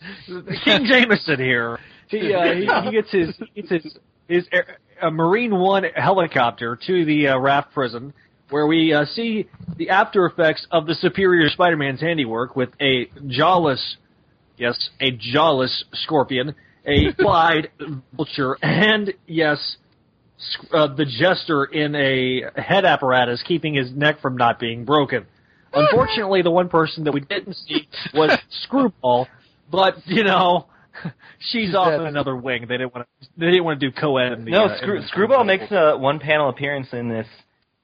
King Jameson here. He, uh, he he gets his he gets his his a Marine One helicopter to the uh, raft prison, where we uh, see the after effects of the Superior Spider-Man's handiwork with a jawless, yes, a jawless scorpion, a wide vulture, and yes, uh, the jester in a head apparatus keeping his neck from not being broken. Unfortunately, the one person that we didn't see was Screwball, but you know, she's off in another wing. They didn't want to. They didn't want to do co-ed. In the, No, uh, Screw, in the- Screwball makes a one panel appearance in this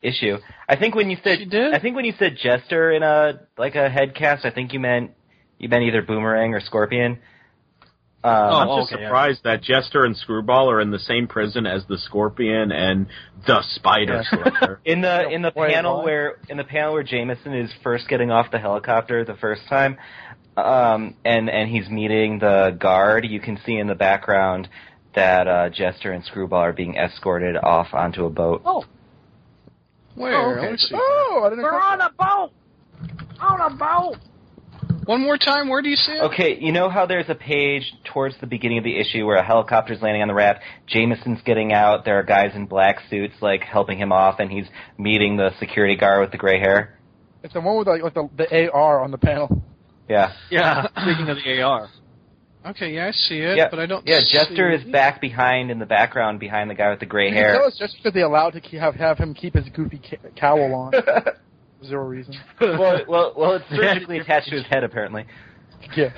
issue. I think when you said I think when you said Jester in a like a head cast, I think you meant you meant either Boomerang or Scorpion. Um, I'm just surprised that Jester and Screwball are in the same prison as the Scorpion and the Spider Slayer. in the in the panel where in the panel where Jameson is first getting off the helicopter the first time, um, and and he's meeting the guard, you can see in the background that uh, Jester and Screwball are being escorted off onto a boat. Oh, Where? okay. See. Oh, I didn't We're on a boat. On a boat. One more time. Where do you see it? Okay, you know how there's a page towards the beginning of the issue where a helicopter's landing on the raft, Jameson's getting out, there are guys in black suits like helping him off, and he's meeting the security guard with the gray hair. It's the one with like, like the, the AR on the panel. Yeah. Yeah. Speaking of the AR. Okay, yeah, I see it, yeah, but I don't. Yeah, see Jester is back behind in the background behind the guy with the gray You hair. tell it's just because they allowed to have have him keep his goofy ca- cowl on. Zero reason. well, well, well, it's surgically attached to his head apparently. Yes.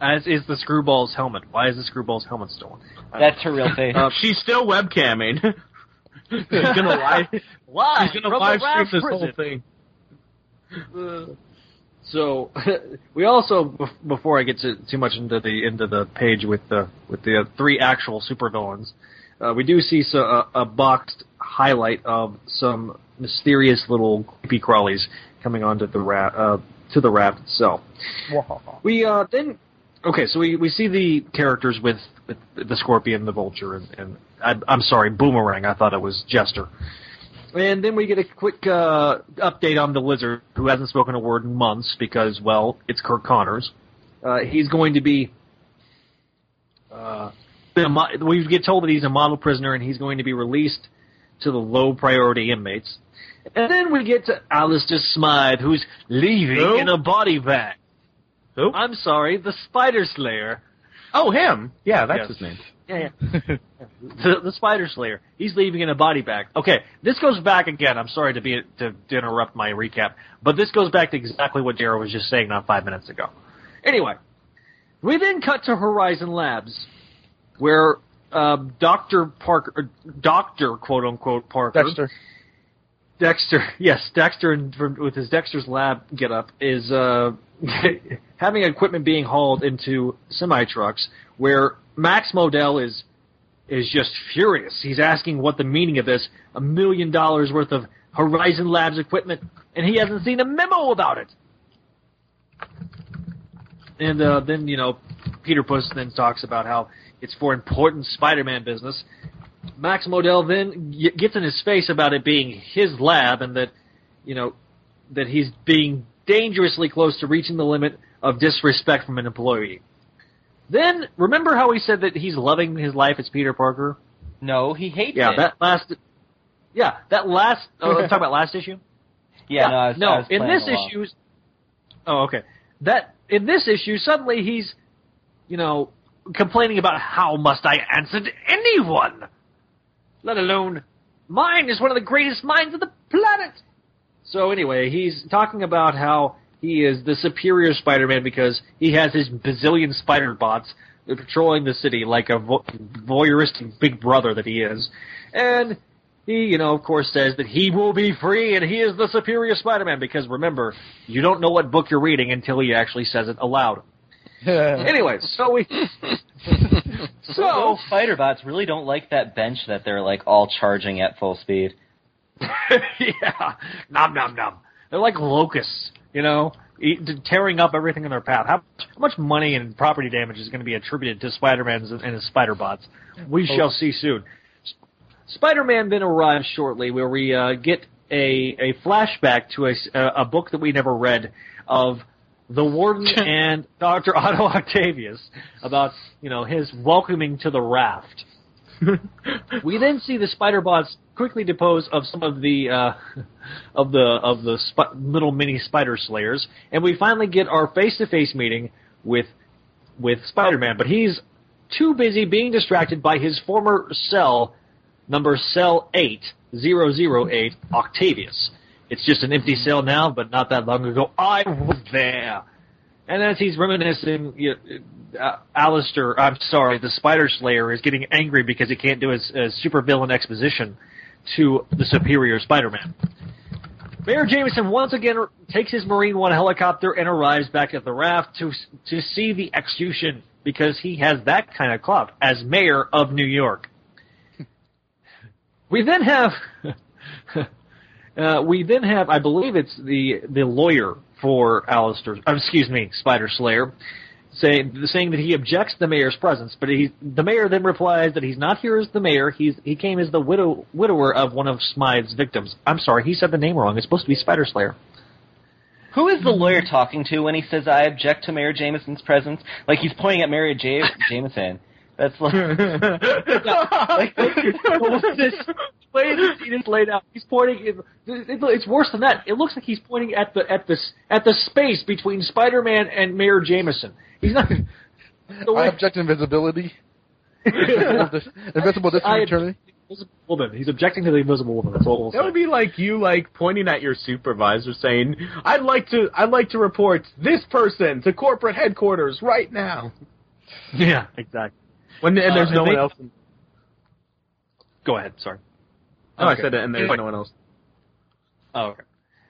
As is the Screwball's helmet. Why is the Screwball's helmet stolen? That's her real face. Uh, she's still webcamming. He's gonna live. Why? He's gonna From the live stream this prison. whole thing. So we also, before I get to, too much into the into the page with the with the uh, three actual supervillains, uh, we do see so, a, a boxed highlight of some mysterious little creepy crawlies coming onto the ra- uh, to the raft itself. We uh, then okay, so we, we see the characters with, with the scorpion, the vulture, and, and I, I'm sorry, boomerang. I thought it was Jester. And then we get a quick uh, update on the lizard, who hasn't spoken a word in months because, well, it's Curt Connors. Uh, he's going to be. Uh, we get told that he's a model prisoner and he's going to be released to the low priority inmates. And then we get to Alistair Smythe, who's leaving Who? in a body bag. Who? I'm sorry, the Spider Slayer. Oh, him. Yeah, that's Yes. his name. Yeah, yeah. the, the Spider Slayer. He's leaving in a body bag. Okay, this goes back again. I'm sorry to be to, to interrupt my recap, but this goes back to exactly what Jared was just saying not five minutes ago. Anyway, we then cut to Horizon Labs, where uh, Doctor Parker, uh, Doctor quote unquote Parker, Dexter. Dexter, yes, Dexter, and from, with his Dexter's Lab get up is uh, having equipment being hauled into semi trucks where Max Modell is is just furious. He's asking what the meaning of this a million dollars worth of Horizon Labs equipment, and he hasn't seen a memo about it. And uh, then you know, Peter Puss then talks about how it's for important Spider-Man business. Max Modell then gets in his face about it being his lab and that, you know, that he's being dangerously close to reaching the limit of disrespect from an employee. Then remember how he said that he's loving his life as Peter Parker? No, he hates Yeah, it. Yeah, that last. Yeah, that last. Oh, I'm talking about last issue. yeah, no, I was, no. I was in this issue. Oh, okay. That in this issue, suddenly he's, you know, complaining about how must I answer to anyone, let alone mine is one of the greatest minds of the planet. So anyway, he's talking about how he is the superior Spider-Man because he has his bazillion spider bots patrolling the city like a vo- voyeuristic big brother that he is, and he, you know, of course, says that he will be free and he is the superior Spider-Man. Because remember, you don't know what book you're reading until he actually says it aloud. anyway, so we. So those spider bots really don't like that bench that they're like all charging at full speed. yeah, nom nom nom. They're like locusts, you know, tearing up everything in their path. How, how much money and property damage is going to be attributed to Spider-Man's and his spider bots? We shall see soon. Spider-Man then arrives shortly, where we uh, get a a flashback to a a book that we never read of the Warden and Doctor Otto Octavius about you know his welcoming to the raft. we then see the spider bots quickly depose of some of the uh, of the of the sp- little mini spider slayers, and we finally get our face to face meeting with with Spider Man. But he's too busy being distracted by his former cell, number cell eight zero zero eight Octavius. It's just an empty cell now, but not that long ago I was there. And as he's reminiscing, you uh, Alistair, I'm sorry, the Spider Slayer is getting angry because he can't do his, his supervillain exposition to the superior Spider-Man. Mayor Jameson once again takes his Marine One helicopter and arrives back at the raft to to see the execution because he has that kind of clout as mayor of New York. We then have uh, we then have I believe it's the the lawyer for Alistair, uh, excuse me, Spider Slayer, saying saying that he objects to the mayor's presence, but he the mayor then replies that he's not here as the mayor. He's he came as the widow widower of one of Smythe's victims. I'm sorry, he said the name wrong. It's supposed to be Spider Slayer. Who is the lawyer talking to when he says I object to Mayor Jameson's presence? Like he's pointing at Mayor J- Jameson. That's like, like this way the scene is laid out. He's pointing. It, it, it's worse than that. It looks like he's pointing at the at the at the space between Spider-Man and Mayor Jameson. He's not. The I object to invisibility. Invisible distance I- eternity. invisible woman. He's objecting to the invisible woman. That's all we'll That would be like you like pointing at your supervisor saying, "I'd like to I'd like to report this person to corporate headquarters right now." yeah, exactly. When and there's Uh, no and one they- else. Go ahead. Sorry. Oh, I said it, and there's no one else. Oh, okay.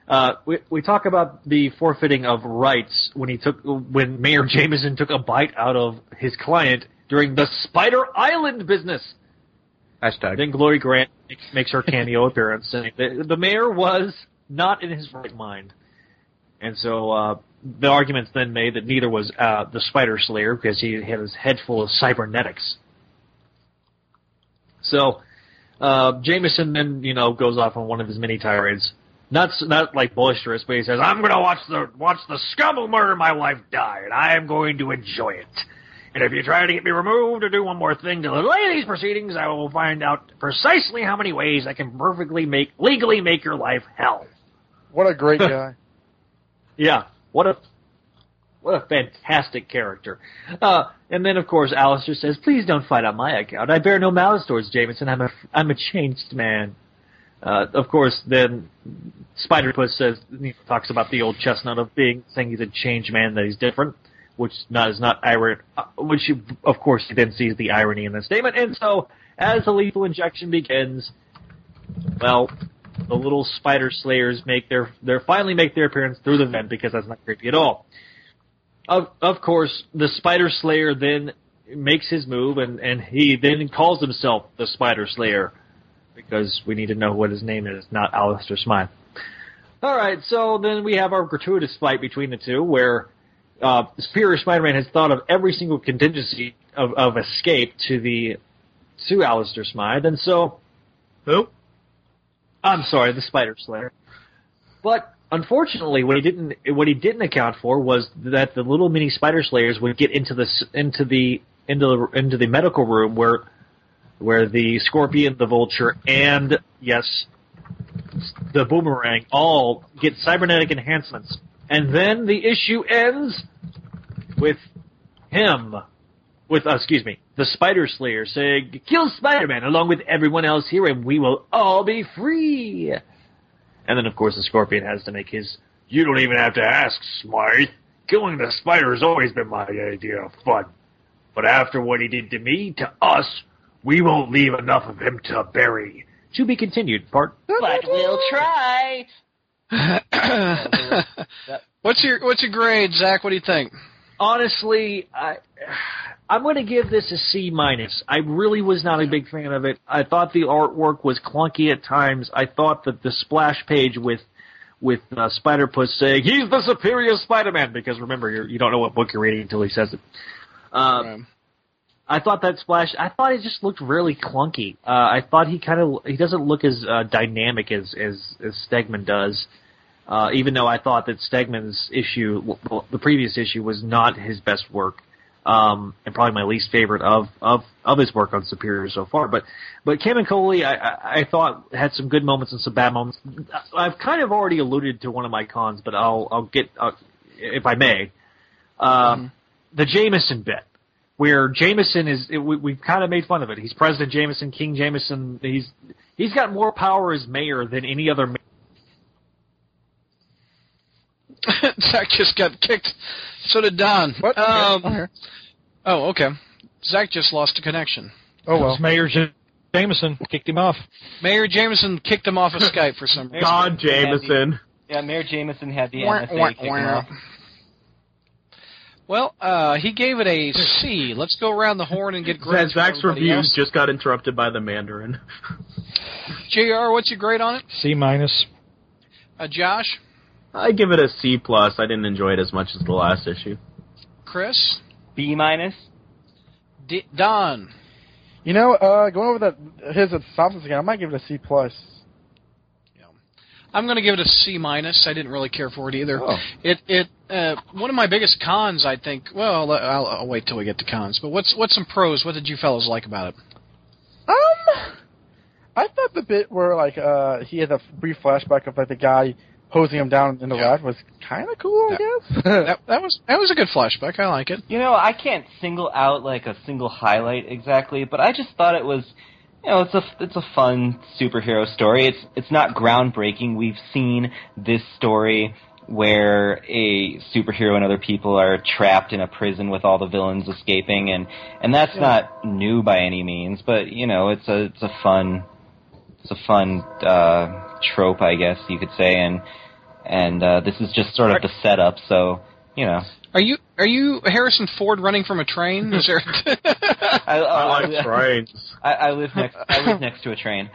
Uh, we we talk about the forfeiting of rights when he took when Mayor Jameson took a bite out of his client during the Spider Island business. Hashtag. Then Glory Grant makes, makes her cameo appearance, saying that the mayor was not in his right mind, and so uh, the argument's then made that neither was uh, the Spider Slayer because he had his head full of cybernetics. So uh, Jameson then you know goes off on one of his many tirades, not not like boisterous, but he says, "I'm going to watch the watch the scum who murdered my wife die, and I am going to enjoy it." And if you try to get me removed or do one more thing to delay these proceedings, I will find out precisely how many ways I can perfectly make legally make your life hell. What a great guy. Yeah, what a what a fantastic character. Uh, and then of course Alistair says, "Please don't fight on my account. I bear no malice towards Jameson. I'm a I'm a changed man." Uh, of course, then Spider Puss says talks about the old chestnut of being saying he's a changed man that he's different, which not is not irony. Uh, which of course he then sees the irony in the statement. And so as the lethal injection begins, well, the little spider slayers make their they finally make their appearance through the vent because that's not creepy at all. Of of course, the spider slayer then makes his move and and he then calls himself the spider slayer because we need to know what his name is, not Alistair Smythe. All right, so then we have our gratuitous fight between the two, where uh, Superior Spider-Man has thought of every single contingency of, of escape to the to Alistair Smythe, and so Who? I'm sorry, the Spider Slayer. But unfortunately, what he didn't what he didn't account for was that the little mini Spider Slayers would get into the into the into the into the medical room where where the Scorpion, the Vulture, and yes, the Boomerang all get cybernetic enhancements, and then the issue ends with him with uh, excuse me, the Spider Slayer saying, "Kill Spider-Man along with everyone else here, and we will all be free." And then, of course, the Scorpion has to make his. You don't even have to ask, Smythe. Killing the spider has always been my idea of fun. But after what he did to me, to us, we won't leave enough of him to bury. to be continued. Part. But we'll try. what's your what's your grade, Zach? What do you think? Honestly, I. I'm going to give this a C minus. I really was not a big fan of it. I thought the artwork was clunky at times. I thought that the splash page with with uh, Spider Puss saying he's the superior Spider-Man because remember you're, you don't know what book you're reading until he says it. Right. I thought that splash. I thought it just looked really clunky. Uh, I thought he kind of he doesn't look as uh, dynamic as as as Stegman does. Uh, even though I thought that Stegman's issue, well, the previous issue, was not his best work, um, and probably my least favorite of of of his work on Superior so far. But but Camuncoli, I, I, I thought had some good moments and some bad moments. I've kind of already alluded to one of my cons, but I'll I'll get uh, if I may. Uh, The Jameson bit where Jameson is, it, we, we've kind of made fun of it. He's President Jameson, King Jameson. He's he's got more power as mayor than any other. Zach just got kicked. So did Don. What? Um, Okay. oh, okay. Zach just lost a connection. Oh well. Mayor J- Jameson kicked him off. Mayor Jameson kicked him off of Skype for some reason. God, Jameson. Yeah, Mayor Jameson had the Wah, NSA wah, kick wah. off. Well, uh, he gave it a C. Let's go around the horn and get grades. from Zach's everybody reviews else. just got interrupted by the Mandarin. Jr. What's your grade on it? C minus. Uh, Josh, I give it a C plus. I didn't enjoy it as much as the last issue. Chris, B minus. D- Don. You know, uh, going over that his synopsis again, I might give it a C plus. I'm going to give it a C minus. I didn't really care for it either. Oh. It it uh, one of my biggest cons, I think. Well, I'll, I'll wait till we get to cons. But what's what's some pros? What did you fellows like about it? Um, I thought the bit where like uh he had a brief flashback of like the guy hosing him down in the Yeah. rat was kind of cool, I guess. That that was that was a good flashback. I like it. You know, I can't single out like a single highlight exactly, but I just thought it was, you know, it's a it's a fun superhero story. It's it's not groundbreaking. We've seen this story where a superhero and other people are trapped in a prison with all the villains escaping, and and that's not new by any means. But you know, it's a it's a fun it's a fun uh, trope, I guess you could say, and and uh, this is just sort of the setup. So you know. Are you are you Harrison Ford running from a train? Is there? I, I like trains. I, I live next. I live next to a train.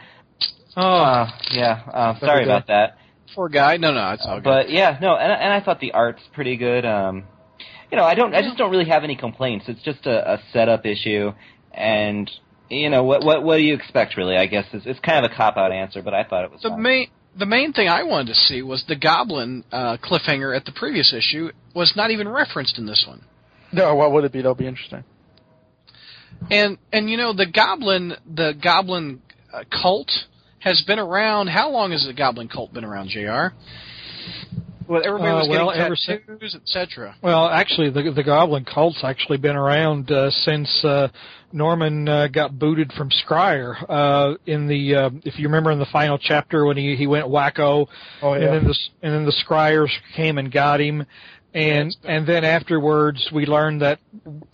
oh, Uh, yeah. Uh, sorry good. about that. poor guy. No, no, it's all good. But yeah, no, and and I thought the art's pretty good. Um, you know, I don't. I just don't really have any complaints. It's just a, a setup issue, and you know what what what do you expect really? I guess it's, it's kind of a cop out answer, but I thought it was the fine. main the main thing I wanted to see was the Goblin uh, cliffhanger at the previous issue was not even referenced in this one. no, what would it be? That'll be interesting. And and you know the Goblin the Goblin uh, cult has been around. How long has the Goblin cult been around, Jr. Well, everybody Uh, well, getting ever since- tattoos, etc. Well, actually, the the Goblin cult's actually been around uh, since uh, Norman uh, got booted from Scrier. Uh, in the uh, if you remember in the final chapter when he he went wacko, Oh and then the s- and then the Scriers came and got him, and and then afterwards we learned that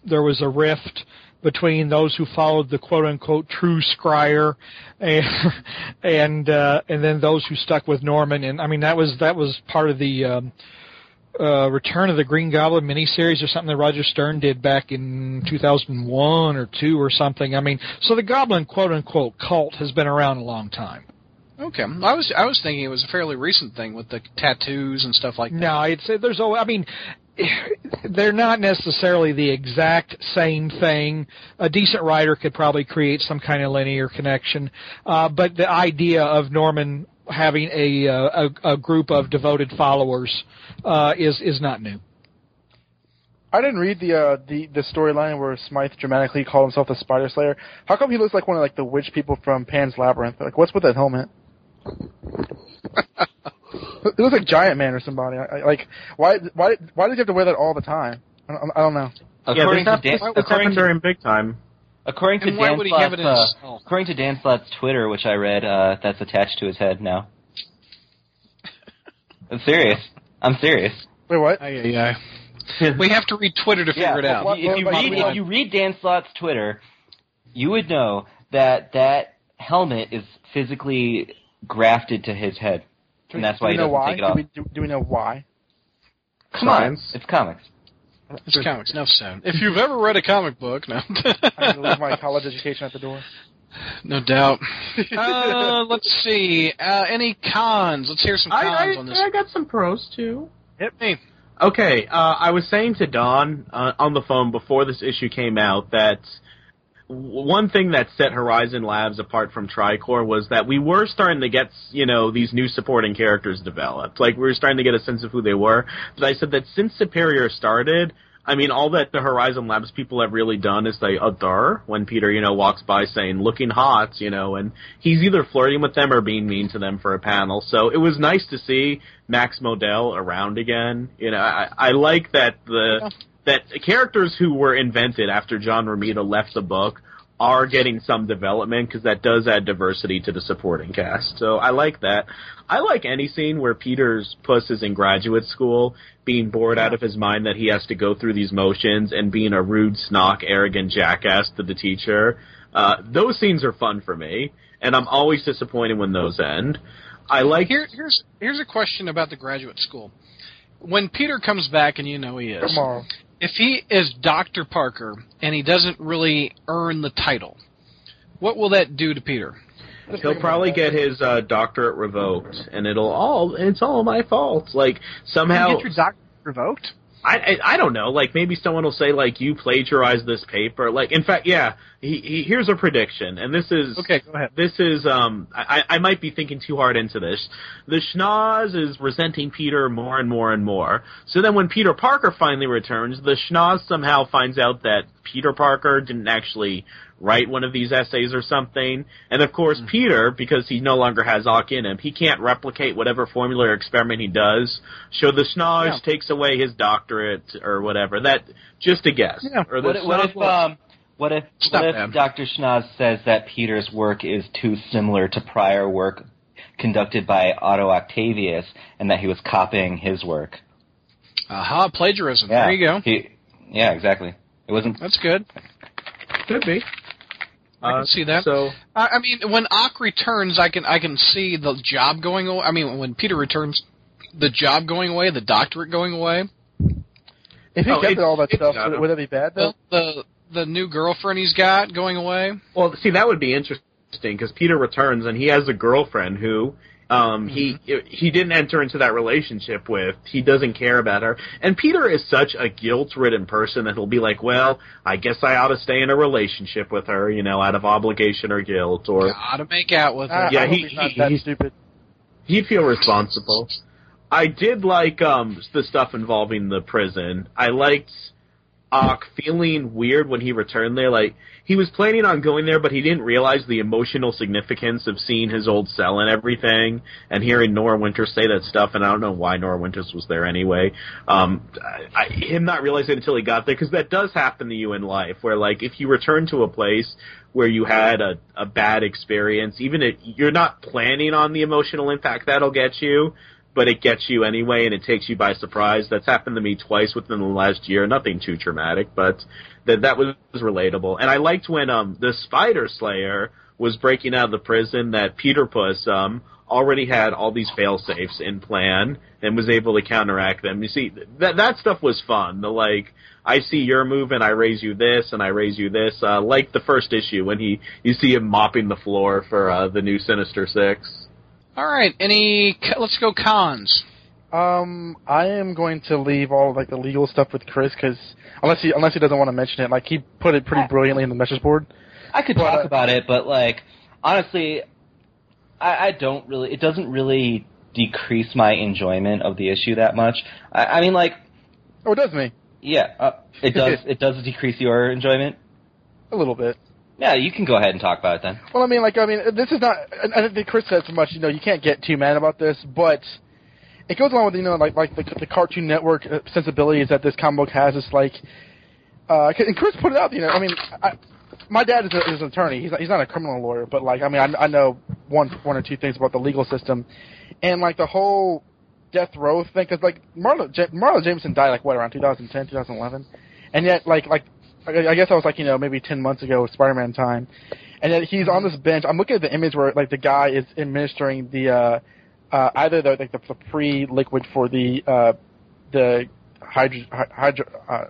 there was a rift between those who followed the quote unquote true Scrier and and uh, and then those who stuck with Norman and I mean that was that was part of the um, uh, Return of the Green Goblin miniseries or something that Roger Stern did back in 2001 or 2 or something. I mean, so the Goblin quote unquote cult has been around a long time. Okay, I was I was thinking it was a fairly recent thing with the tattoos and stuff like that. No, it's there's oh I mean they're not necessarily the exact same thing. A decent writer could probably create some kind of linear connection, uh, but the idea of Norman having a uh, a, a group of devoted followers uh, is is not new. I didn't read the uh, the the storyline where Smythe dramatically called himself the Spider Slayer. How come he looks like one of like the witch people from Pan's Labyrinth? Like, what's with that helmet? it looks like Giant Man or somebody. I, I, like, why why why does he have to wear that all the time? I don't, I don't know. yeah, According this, to Dan, hap- this according happened to during big time. according to And Dan would he have it in his Slott's, uh, skull? according to Dan Slott's Twitter, which I read, uh, that's attached to his head now. I'm serious. I'm serious. Wait, what? Aye, aye, aye. we have to read Twitter to figure it out. What- If you what- read what- if you read Dan Slott's Twitter, you would know that that helmet is physically grafted to his head, Do and we- that's do why we he know doesn't why? take it Do off. we, do, do we know why? Come on, it's comics. It's comics, enough said. If you've ever read a comic book, no. I'm gonna leave my college education at the door. no doubt. Uh, let's see. Uh, any cons? Let's hear some cons I, on this. I got some pros too. Hit me. Okay, uh, I was saying to Don uh, on the phone before this issue came out that w- one thing that set Horizon Labs apart from Tricor was that we were starting to get, you know, these new supporting characters developed. Like, we were starting to get a sense of who they were. But I said that since Superior started, I mean, all that the Horizon Labs people have really done is they adore when Peter, you know, walks by saying, looking hot, you know, and he's either flirting with them or being mean to them for a panel. So it was nice to see Max Modell around again. You know, I, I like that the, that characters who were invented after John Romita left the book are getting some development because that does add diversity to the supporting cast. So I like that. I like any scene where Peter's puss is in graduate school, being bored out of his mind that he has to go through these motions and being a rude, snock, arrogant jackass to the teacher. Uh, those scenes are fun for me, and I'm always disappointed when those end. I like Here, here's here's a question about the graduate school. When Peter comes back, and you know he is, Tomorrow. If he is Doctor Parker and he doesn't really earn the title, what will that do to Peter? He'll probably get his uh, doctorate revoked, and it'll all it's all my fault. Like somehow, You get your doctorate revoked? I, I I don't know. Like maybe someone will say like you plagiarized this paper. Like in fact, yeah. He, he, here's a prediction, and this is Okay, go ahead. This is um I I might be thinking too hard into this. The schnoz is resenting Peter more and more and more. So then when Peter Parker finally returns, the schnoz somehow finds out that Peter Parker didn't actually write one of these essays or something. And of course, Peter, because he no longer has Ock in him, he can't replicate whatever formula or experiment he does. So the schnoz Yeah. takes away his doctorate or whatever. That just a guess. Yeah. Or the What, what if will- um, what if It's what if. Dr. Schnoz says that Peter's work is too similar to prior work conducted by Otto Octavius, and that he was copying his work? Aha, plagiarism. Yeah, There you go. He, yeah, exactly. It wasn't. That's good. could be. I can Uh, see that. So I, I mean, when Ock returns, I can I can see the job going away. I mean, when Peter returns, the job going away, the doctorate going away, If he Oh, kept it's- all that it's stuff, gotta- would, would that be bad though? the the the new girlfriend he's got going away. Well, see, that would be interesting because Peter returns and he has a girlfriend who um, he he didn't enter into that relationship with. He doesn't care about her. And Peter is such a guilt-ridden person that he'll be like, "Well, I guess I ought to stay in a relationship with her, you know, out of obligation or guilt, or Gotta make out with her. I Yeah, hope he- he's not he- that he- stupid. he feel responsible." I did like um the stuff involving the prison. I liked Ock feeling weird when he returned there. Like he was planning on going there, but he didn't realize the emotional significance of seeing his old cell and everything, and hearing Norah Winters say that stuff. And I don't know why Norah Winters was there anyway. Um, I, I, him not realizing until he got there, because that does happen to you in life, where like if you return to a place where you had a, a bad experience, even if you're not planning on the emotional impact that'll get you, but it gets you anyway and it takes you by surprise. That's happened to me twice within the last year. Nothing too traumatic, but that that was relatable. And I liked when um the Spider Slayer was breaking out of the prison that Peter Puss um already had all these fail safes in plan and was able to counteract them. You see that that stuff was fun. The like I see your move and I raise you this and I raise you this. Uh, like the first issue when he you see him mopping the floor for uh, the new Sinister Six. All right, any? Let's go cons. Um, I am going to leave all like the legal stuff with Chris because unless he unless he doesn't want to mention it, like he put it pretty brilliantly in the message board. I could But, talk uh, about it, but like honestly, I, I don't really. It doesn't really decrease my enjoyment of the issue that much. I, I mean, like, Oh, it does me yeah, uh, it does. it does decrease your enjoyment. a little bit. Yeah, you can go ahead and talk about it then. Well, I mean, like, I mean, this is not. I I think Chris said so much. You know, you can't get too mad about this, but it goes along with you know, like, like the, the Cartoon Network uh, sensibilities that this comic book has. It's like, uh, and Chris put it out. You know, I mean, I, my dad is, a, is an attorney. He's not, he's not a criminal lawyer, but like, I mean, I, I know one one or two things about the legal system, and like the whole death row thing. Because like Marla Ja- Marla Jameson died like what around 2010, 2011, and yet like like I I guess I was like you know maybe ten months ago with Spider-Man time, and then he's on this bench. I'm looking at the image where like the guy is administering the uh, uh, either the like the, the pre-liquid for the uh, the hydro, hydro uh,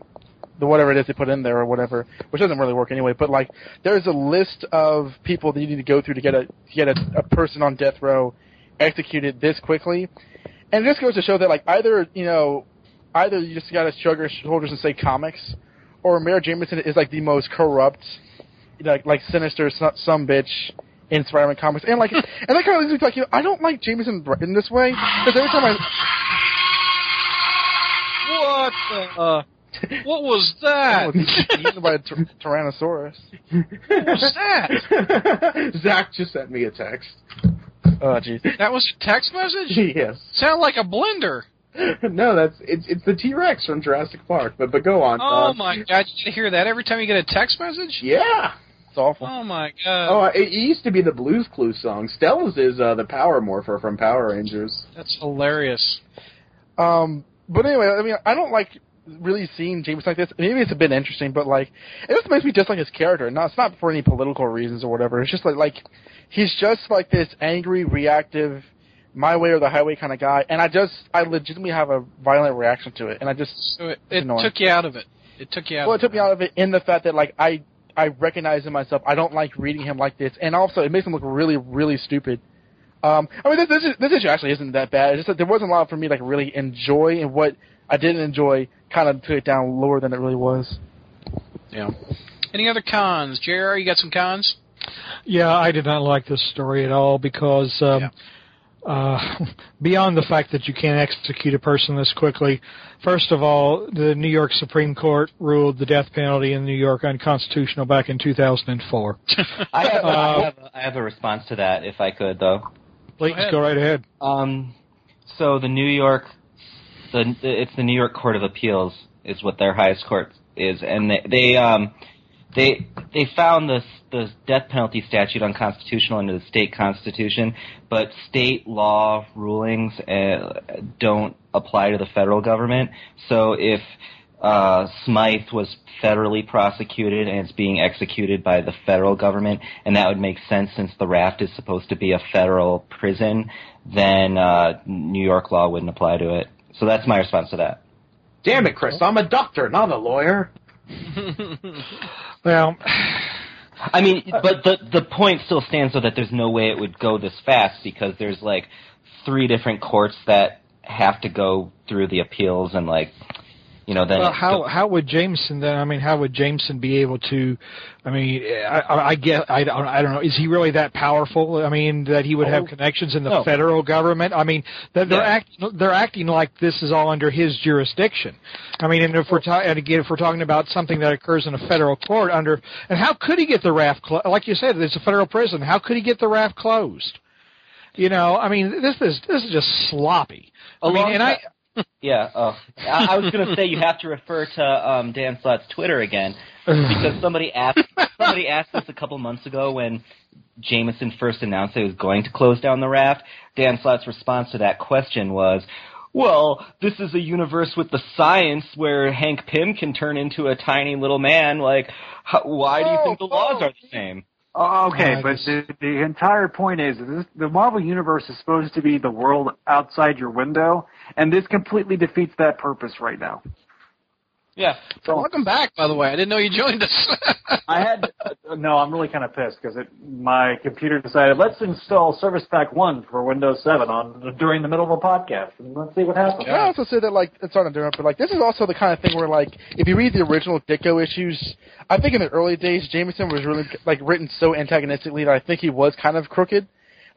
the whatever it is they put in there or whatever, which doesn't really work anyway. But like, there's a list of people that you need to go through to get a to get a, a person on death row executed this quickly, and it just goes to show that like either you know either you just got to shrug your shoulders and say comics, or Mayor Jameson is like the most corrupt, like like sinister some, some bitch in Spider-Man comics, and like and that kind of leads me to like you know I don't like Jameson in this way because every time I What the? Uh, what was that? I was eaten by a Tyrannosaurus. what was that? Zach just sent me a text. Oh jeez. That was a text message? yes. Sound like a blender. No, that's it's it's the T Rex from Jurassic Park. But but go on. Oh uh, my god, you hear that every time you get a text message? Yeah. It's awful. Oh my god. Oh, it, it used to be the Blues Clues song. Stella's is uh, the Power Morpher from Power Rangers. That's hilarious. Um, but anyway, I mean, I don't like really seeing James like this. Maybe it's a bit interesting, but like, it just makes me dislike his character. No, it's not for any political reasons or whatever. It's just like, like, he's just like this angry, reactive, my way or the highway kind of guy, and I just, I legitimately have a violent reaction to it, and I just, So it, it took you out of it. It took you out. well, it of took me out of it in the fact that like I, I recognize in myself. I don't like reading him like this, and also it makes him look really, really stupid. Um, I mean, this this, is, this issue actually isn't that bad. It's just that there wasn't a lot for me to like really enjoy, and what I didn't enjoy kind of took it down lower than it really was. Yeah. Any other cons? JR, you got some cons? Yeah, I did not like this story at all because um, uh, beyond the fact that you can't execute a person this quickly, first of all, the New York Supreme Court ruled the death penalty in New York unconstitutional back in 2004. I have, Uh, I, have a, I have a response to that, if I could, though. Please ahead. go right ahead. Um, so the New York, the it's the New York Court of Appeals is what their highest court is, and they they um they they found this the death penalty statute unconstitutional under the state constitution, but state law rulings uh, don't apply to the federal government. So if uh, Smythe was federally prosecuted and it's being executed by the federal government, and that would make sense since the raft is supposed to be a federal prison, then uh, New York law wouldn't apply to it. So that's my response to that. Damn it, Chris! I'm a doctor, not a lawyer. Well, I mean, uh, but the the point still stands though that there's no way it would go this fast because there's like three different courts that have to go through the appeals and like you know then well, how how would Jameson then? I mean, how would Jameson be able to? I mean, I, I, I get I don't I don't know. Is he really that powerful? I mean, that he would have Oh, connections in the no. federal government? I mean, they're, they're Yeah. acting they're acting like this is all under his jurisdiction. I mean, and if we're ta- and again if we're talking about something that occurs in a federal court under, and how could he get the raft clo- like you said? It's a federal prison. How could he get the raft closed? You know, I mean, this is this is just sloppy. I mean, and I. Yeah, oh, I, I was going to say you have to refer to um, Dan Slott's Twitter again because somebody asked somebody asked us a couple months ago when Jameson first announced that he was going to close down the raft. Dan Slott's response to that question was, "Well, this is a universe with the science where Hank Pym can turn into a tiny little man. Like, how, why do you think the laws are the same?" Oh, okay, Uh, but the, the entire point is this, the Marvel Universe is supposed to be the world outside your window, and this completely defeats that purpose right now. Yeah. So Welcome back, by the way. I didn't know you joined us. I had uh, no. I'm really kind of pissed because my computer decided let's install Service Pack One for Windows 7 on during the middle of a podcast, and let's see what happens. I also say that like it's not a different, but like this is also the kind of thing where like if you read the original Ditko issues, I think in the early days Jameson was really like written so antagonistically that I think he was kind of crooked.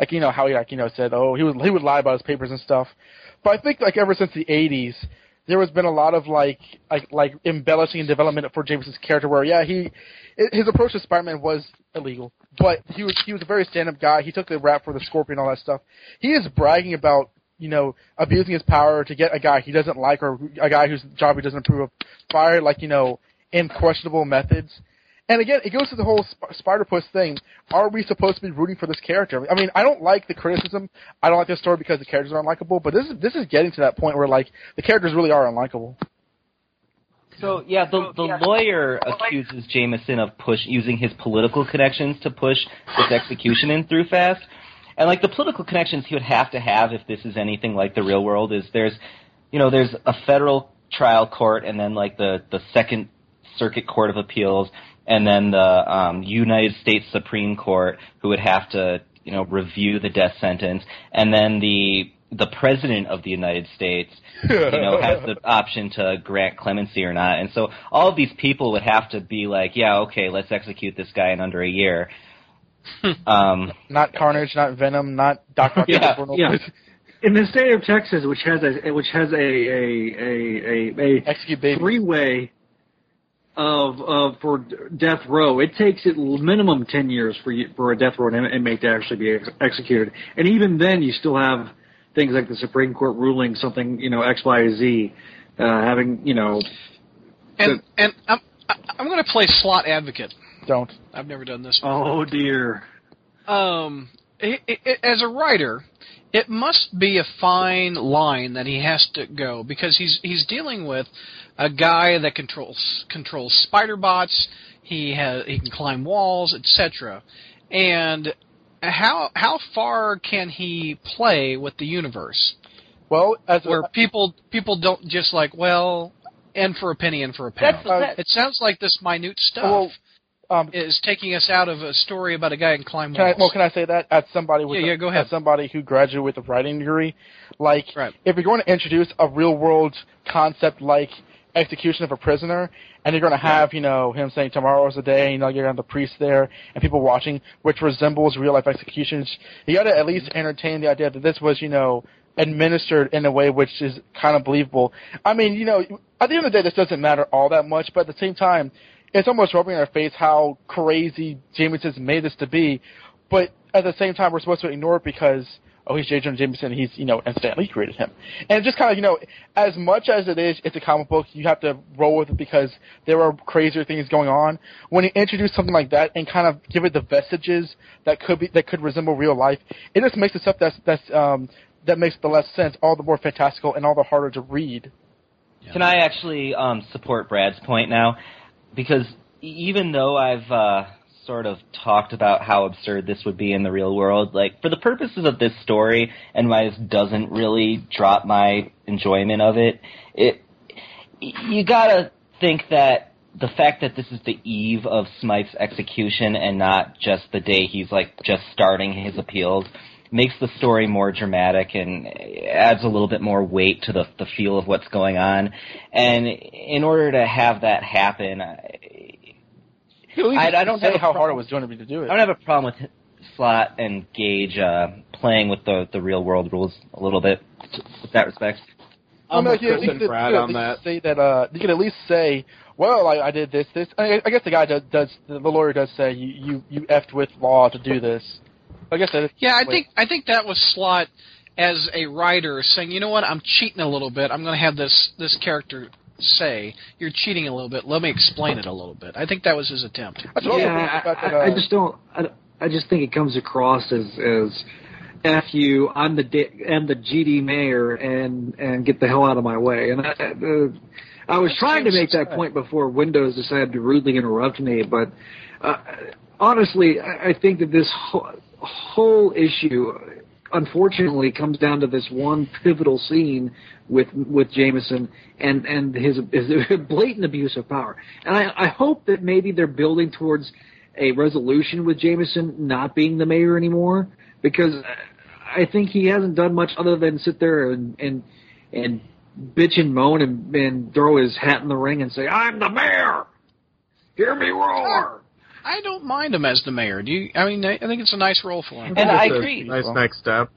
Like you know how he like you know said oh he would he would lie about his papers and stuff, but I think like ever since the '80s there has been a lot of like like like embellishing and development for Jameson's character where yeah he his approach to Spider-Man was illegal, but he was he was a very stand-up guy. He took the rap for the Scorpion, all that stuff. He is bragging about you know abusing his power to get a guy he doesn't like or a guy whose job he doesn't approve of fired, like you know in questionable methods. And again, it goes to the whole Sp- Spider-Puss thing. Are we supposed to be rooting for this character? I mean, I don't like the criticism. I don't like this story because the characters are unlikable. But this is this is getting to that point where like the characters really are unlikable. So yeah, the the lawyer accuses Jameson of push using his political connections to push this execution in through fast. And like the political connections he would have to have if this is anything like the real world is there's you know, there's a federal trial court and then like the the second circuit court of appeals and then the um United States Supreme Court who would have to, you know, review the death sentence and then the the president of the United States you know, has the option to grant clemency or not. And so all of these people would have to be like, yeah, okay, let's execute this guy in under a year. um, Not Carnage, not Venom, not Doctor Yeah, yeah. In the state of Texas, which has a which has a a a a, a three way of of for death row, it takes it minimum ten years for you, for a death row inmate to actually be ex- executed, and even then, you still have things like the Supreme Court ruling something you know X Y Z, uh, having you know And and I'm I'm going to play Slott advocate. Don't. I've never done this. Before. oh dear. um, i i as a writer, it must be a fine line that he has to go because he's he's dealing with a guy that controls controls spider bots. He has he can climb walls, etc. And how how far can he play with the universe Well, as a, where people people don't just like well, and for a penny and for a pound. That's- that- it sounds like this minute stuff well, um, is taking us out of a story about a guy in climb Can I, walls. well, can I say that as somebody with Yeah, yeah, go ahead. somebody who graduated with a writing degree, like Right. if you're going to introduce a real world concept like execution of a prisoner, and you're going to have you know him saying tomorrow's the day, you know you're going to have the priest there and people watching, which resembles real life executions, you got to at least entertain the idea that this was you know administered in a way which is kind of believable. I mean, you know, at the end of the day, this doesn't matter all that much, but at the same time, it's almost rubbing in our face how crazy Jameson's made this to be. But at the same time, we're supposed to ignore it because oh, he's J. Jonah Jameson, he's you know, and Stan Lee created him. And just kind of you know, as much as it is, it's a comic book. You have to roll with it because there are crazier things going on. When you introduce something like that and kind of give it the vestiges that could be that could resemble real life, it just makes the stuff that's that's um that makes the less sense all the more fantastical and all the harder to read. Can I actually um, support Brad's point now? Because even though I've uh, sort of talked about how absurd this would be in the real world, like for the purposes of this story, and why this doesn't really drop my enjoyment of it, it you gotta think that the fact that this is the eve of Smythe's execution and not just the day he's like just starting his appeals makes the story more dramatic and adds a little bit more weight to the the feel of what's going on. And in order to have that happen, I, I, I don't say have a how hard it problem- was going to be to do it. I don't have a problem with Slott and Gage uh, playing with the the real world rules a little bit with that respect. I mean, I'm like, you, with you Chris could, and Brad you on that. Say that uh, you can at least say, "Well, I, I did this, this." I, I guess the guy does, does. The lawyer does say you you you effed with law to do this. I guess that. Is, Yeah, I wait. think I think that was Slott as a writer saying, you know what, I'm cheating a little bit. I'm going to have this this character say, you're cheating a little bit. Let me explain it a little bit. I think that was his attempt. I Yeah, point I, that, I, I uh, just don't. I, I just think it comes across as as f you. I'm the D- I'm the GD mayor, and and get the hell out of my way. And I, uh, I was trying to make that point before Windows decided to rudely interrupt me, but uh, honestly, I, I think that this whole, whole issue. Unfortunately, comes down to this one pivotal scene with with Jameson and and his, his blatant abuse of power. And I, I hope that maybe they're building towards a resolution with Jameson not being the mayor anymore because I think he hasn't done much other than sit there and and and bitch and moan and, and throw his hat in the ring and say, "I'm the mayor. Hear me roar." I don't mind him as the mayor. Do you? I mean, I I think it's a nice role for him. And I agree. Nice next step.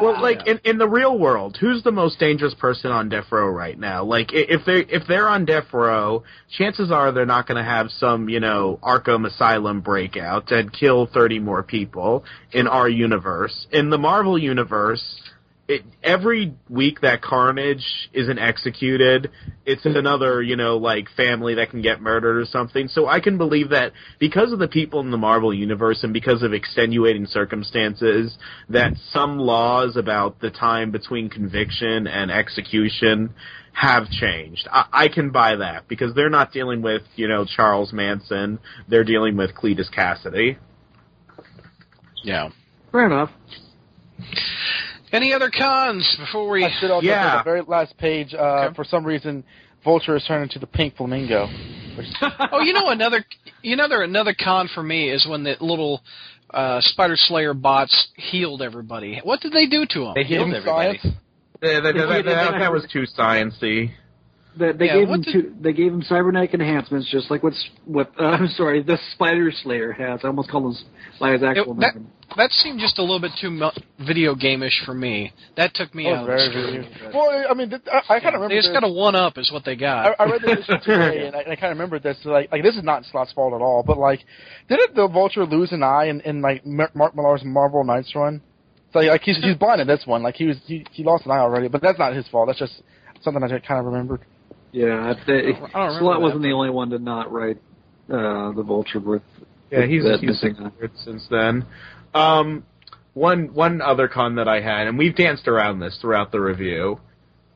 Well, uh, like in, in the real world, who's the most dangerous person on death row right now? Like if they if they're on death row, chances are they're not going to have some you know Arkham Asylum breakout and kill thirty more people in our universe. In the Marvel universe, it, every week that Carnage isn't executed, it's mm-hmm. another, you know, like family that can get murdered or something. So I can believe that because of the people in the Marvel universe and because of extenuating circumstances, that some laws about the time between conviction and execution have changed. I, I can buy that because they're not dealing with, you know, Charles Manson. They're dealing with Cletus Cassidy. Yeah. Fair enough. Any other cons before we? I should also Yeah. say the very last page. Uh, For some reason, Vulture is turned into the pink flamingo. Which, oh, you know another, you know, there another con for me is when the little uh, Spider Slayer bots healed everybody. What did they do to them? They healed everybody. science. Yeah, that, that, Yeah, that, yeah. that was too sciency. They, they Yeah, gave him did- two, they gave him cybernetic enhancements, just like what's what. Uh, I'm sorry, the Spider Slayer has. I almost called him by his actual It- that- name. That seemed just a little bit too mu- video game-ish for me. That took me Oh, out of the very, story. very. Well, I mean, th- I, I kind of remember. They just this- got a one up, is what they got. I read the issue today, and I, I kind of remembered this. Like, like this is not Slott's fault at all, but like, didn't the Vulture lose an eye in, in like Mark Millar's Marvel Knights run? So like he's he's blind in this one. Like he was he, he lost an eye already, but that's not his fault. That's just something I kind of remembered. Yeah, they, I don't remember Slott wasn't the only one to not write uh, the Vulture with. Yeah, with he's that he's missing eye. disappeared since then. Um, one one other con that I had, and we've danced around this throughout the review.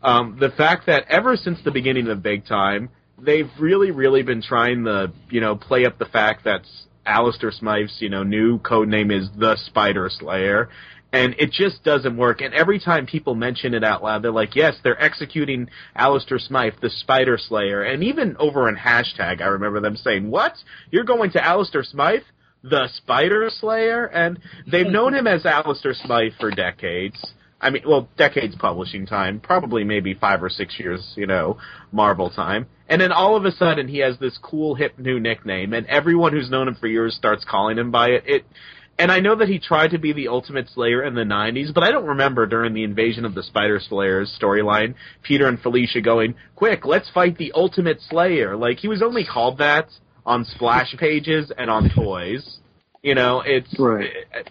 Um, the fact that ever since the beginning of Big Time, they've really, really been trying to, you know, play up the fact that Alistair Smythe's, you know, new code name is the Spider Slayer. And it just doesn't work. And every time people mention it out loud, they're like, yes, they're executing Alistair Smythe, the Spider Slayer. And even over in hashtag, I remember them saying, what? You're going to Alistair Smythe? The Spider Slayer? And they've known him as Alistair Smythe for decades. I mean, well, decades publishing time, probably maybe five or six years, you know, Marvel time. And then all of a sudden he has this cool hip new nickname and everyone who's known him for years starts calling him by it. It, and I know that he tried to be the Ultimate Slayer in the 90s, but I don't remember during the invasion of the Spider Slayers storyline, Peter and Felicia going, quick, let's fight the Ultimate Slayer. Like, he was only called that on splash pages and on toys. You know, it's, Right. Eh,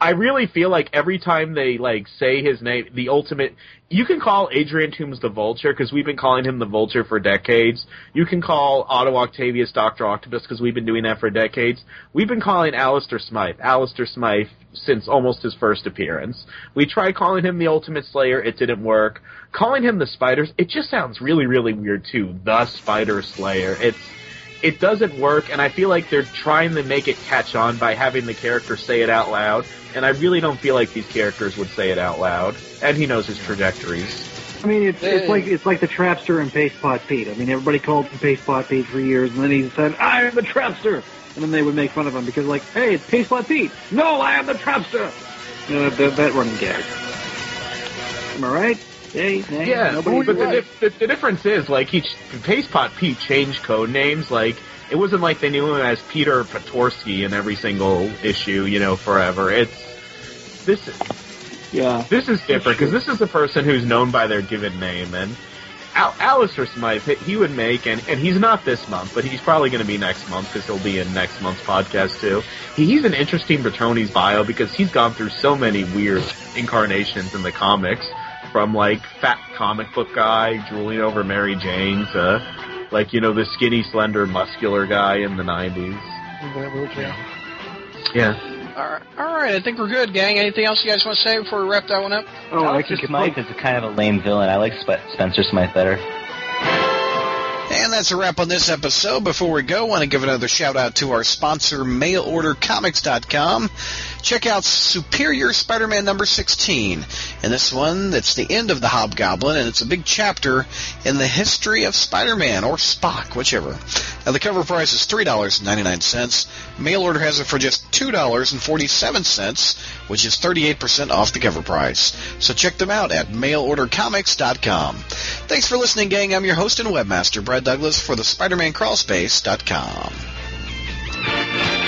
I, really feel like every time they like say his name, the ultimate. You can call Adrian Toombs the Vulture because we've been calling him the Vulture for decades. You can call Otto Octavius Doctor Octopus because we've been doing that for decades. We've been calling Alistair Smythe Alistair Smythe since almost his first appearance. We tried calling him the Ultimate Slayer, it didn't work. Calling him the Spiders, it just sounds really, really weird too. The Spider Slayer. It's it doesn't work, and I feel like they're trying to make it catch on by having the character say it out loud, and I really don't feel like these characters would say it out loud. And he knows his trajectories. I mean, it's it's like it's like the Trapster and Paste Pot Pete. I mean, everybody called him Paste Pot Pete for years, and then he said, "I am the Trapster," and then they would make fun of him because, like, "Hey, it's Paste Pot Pete." No, I am the Trapster. You know, that, that running gag. Am I right? Hey, hey, Yeah, nobody. but the, dif- the, the difference is, like, he Paste Pot Pete changed code names. Like, it wasn't like they knew him as Peter Petruski in every single issue, you know, forever. It's this. yeah. This is different because this is a person who's known by their given name, and Al- Alistair Smythe, he- he would make, and, and he's not this month, but he's probably going to be next month because he'll be in next month's podcast too. He, he's an interesting Bertoni's bio because he's gone through so many weird incarnations in the comics, from like fat comic book guy drooling over Mary Jane to like you know the skinny, slender, muscular guy in the '90s. Yeah. All right, all right. I think we're good, gang. Anything else you guys want to say before we wrap that one up? Oh, I Alistair can Smythe is kind of a lame villain. I like Sp- Spencer Smythe better. And that's a wrap on this episode. Before we go, I want to give another shout out to our sponsor, MailOrderComics.com. Check out Superior Spider-Man number 16. And this one, that's the end of the Hobgoblin, and it's a big chapter in the history of Spider-Man, or Spock, whichever. Now, the cover price is $3.99. Mail order has it for just $2.47, which is 38% off the cover price. So check them out at mailordercomics.com. Thanks for listening, gang. I'm your host and webmaster, Brad Douglas, for the SpiderManCrawlspace.com.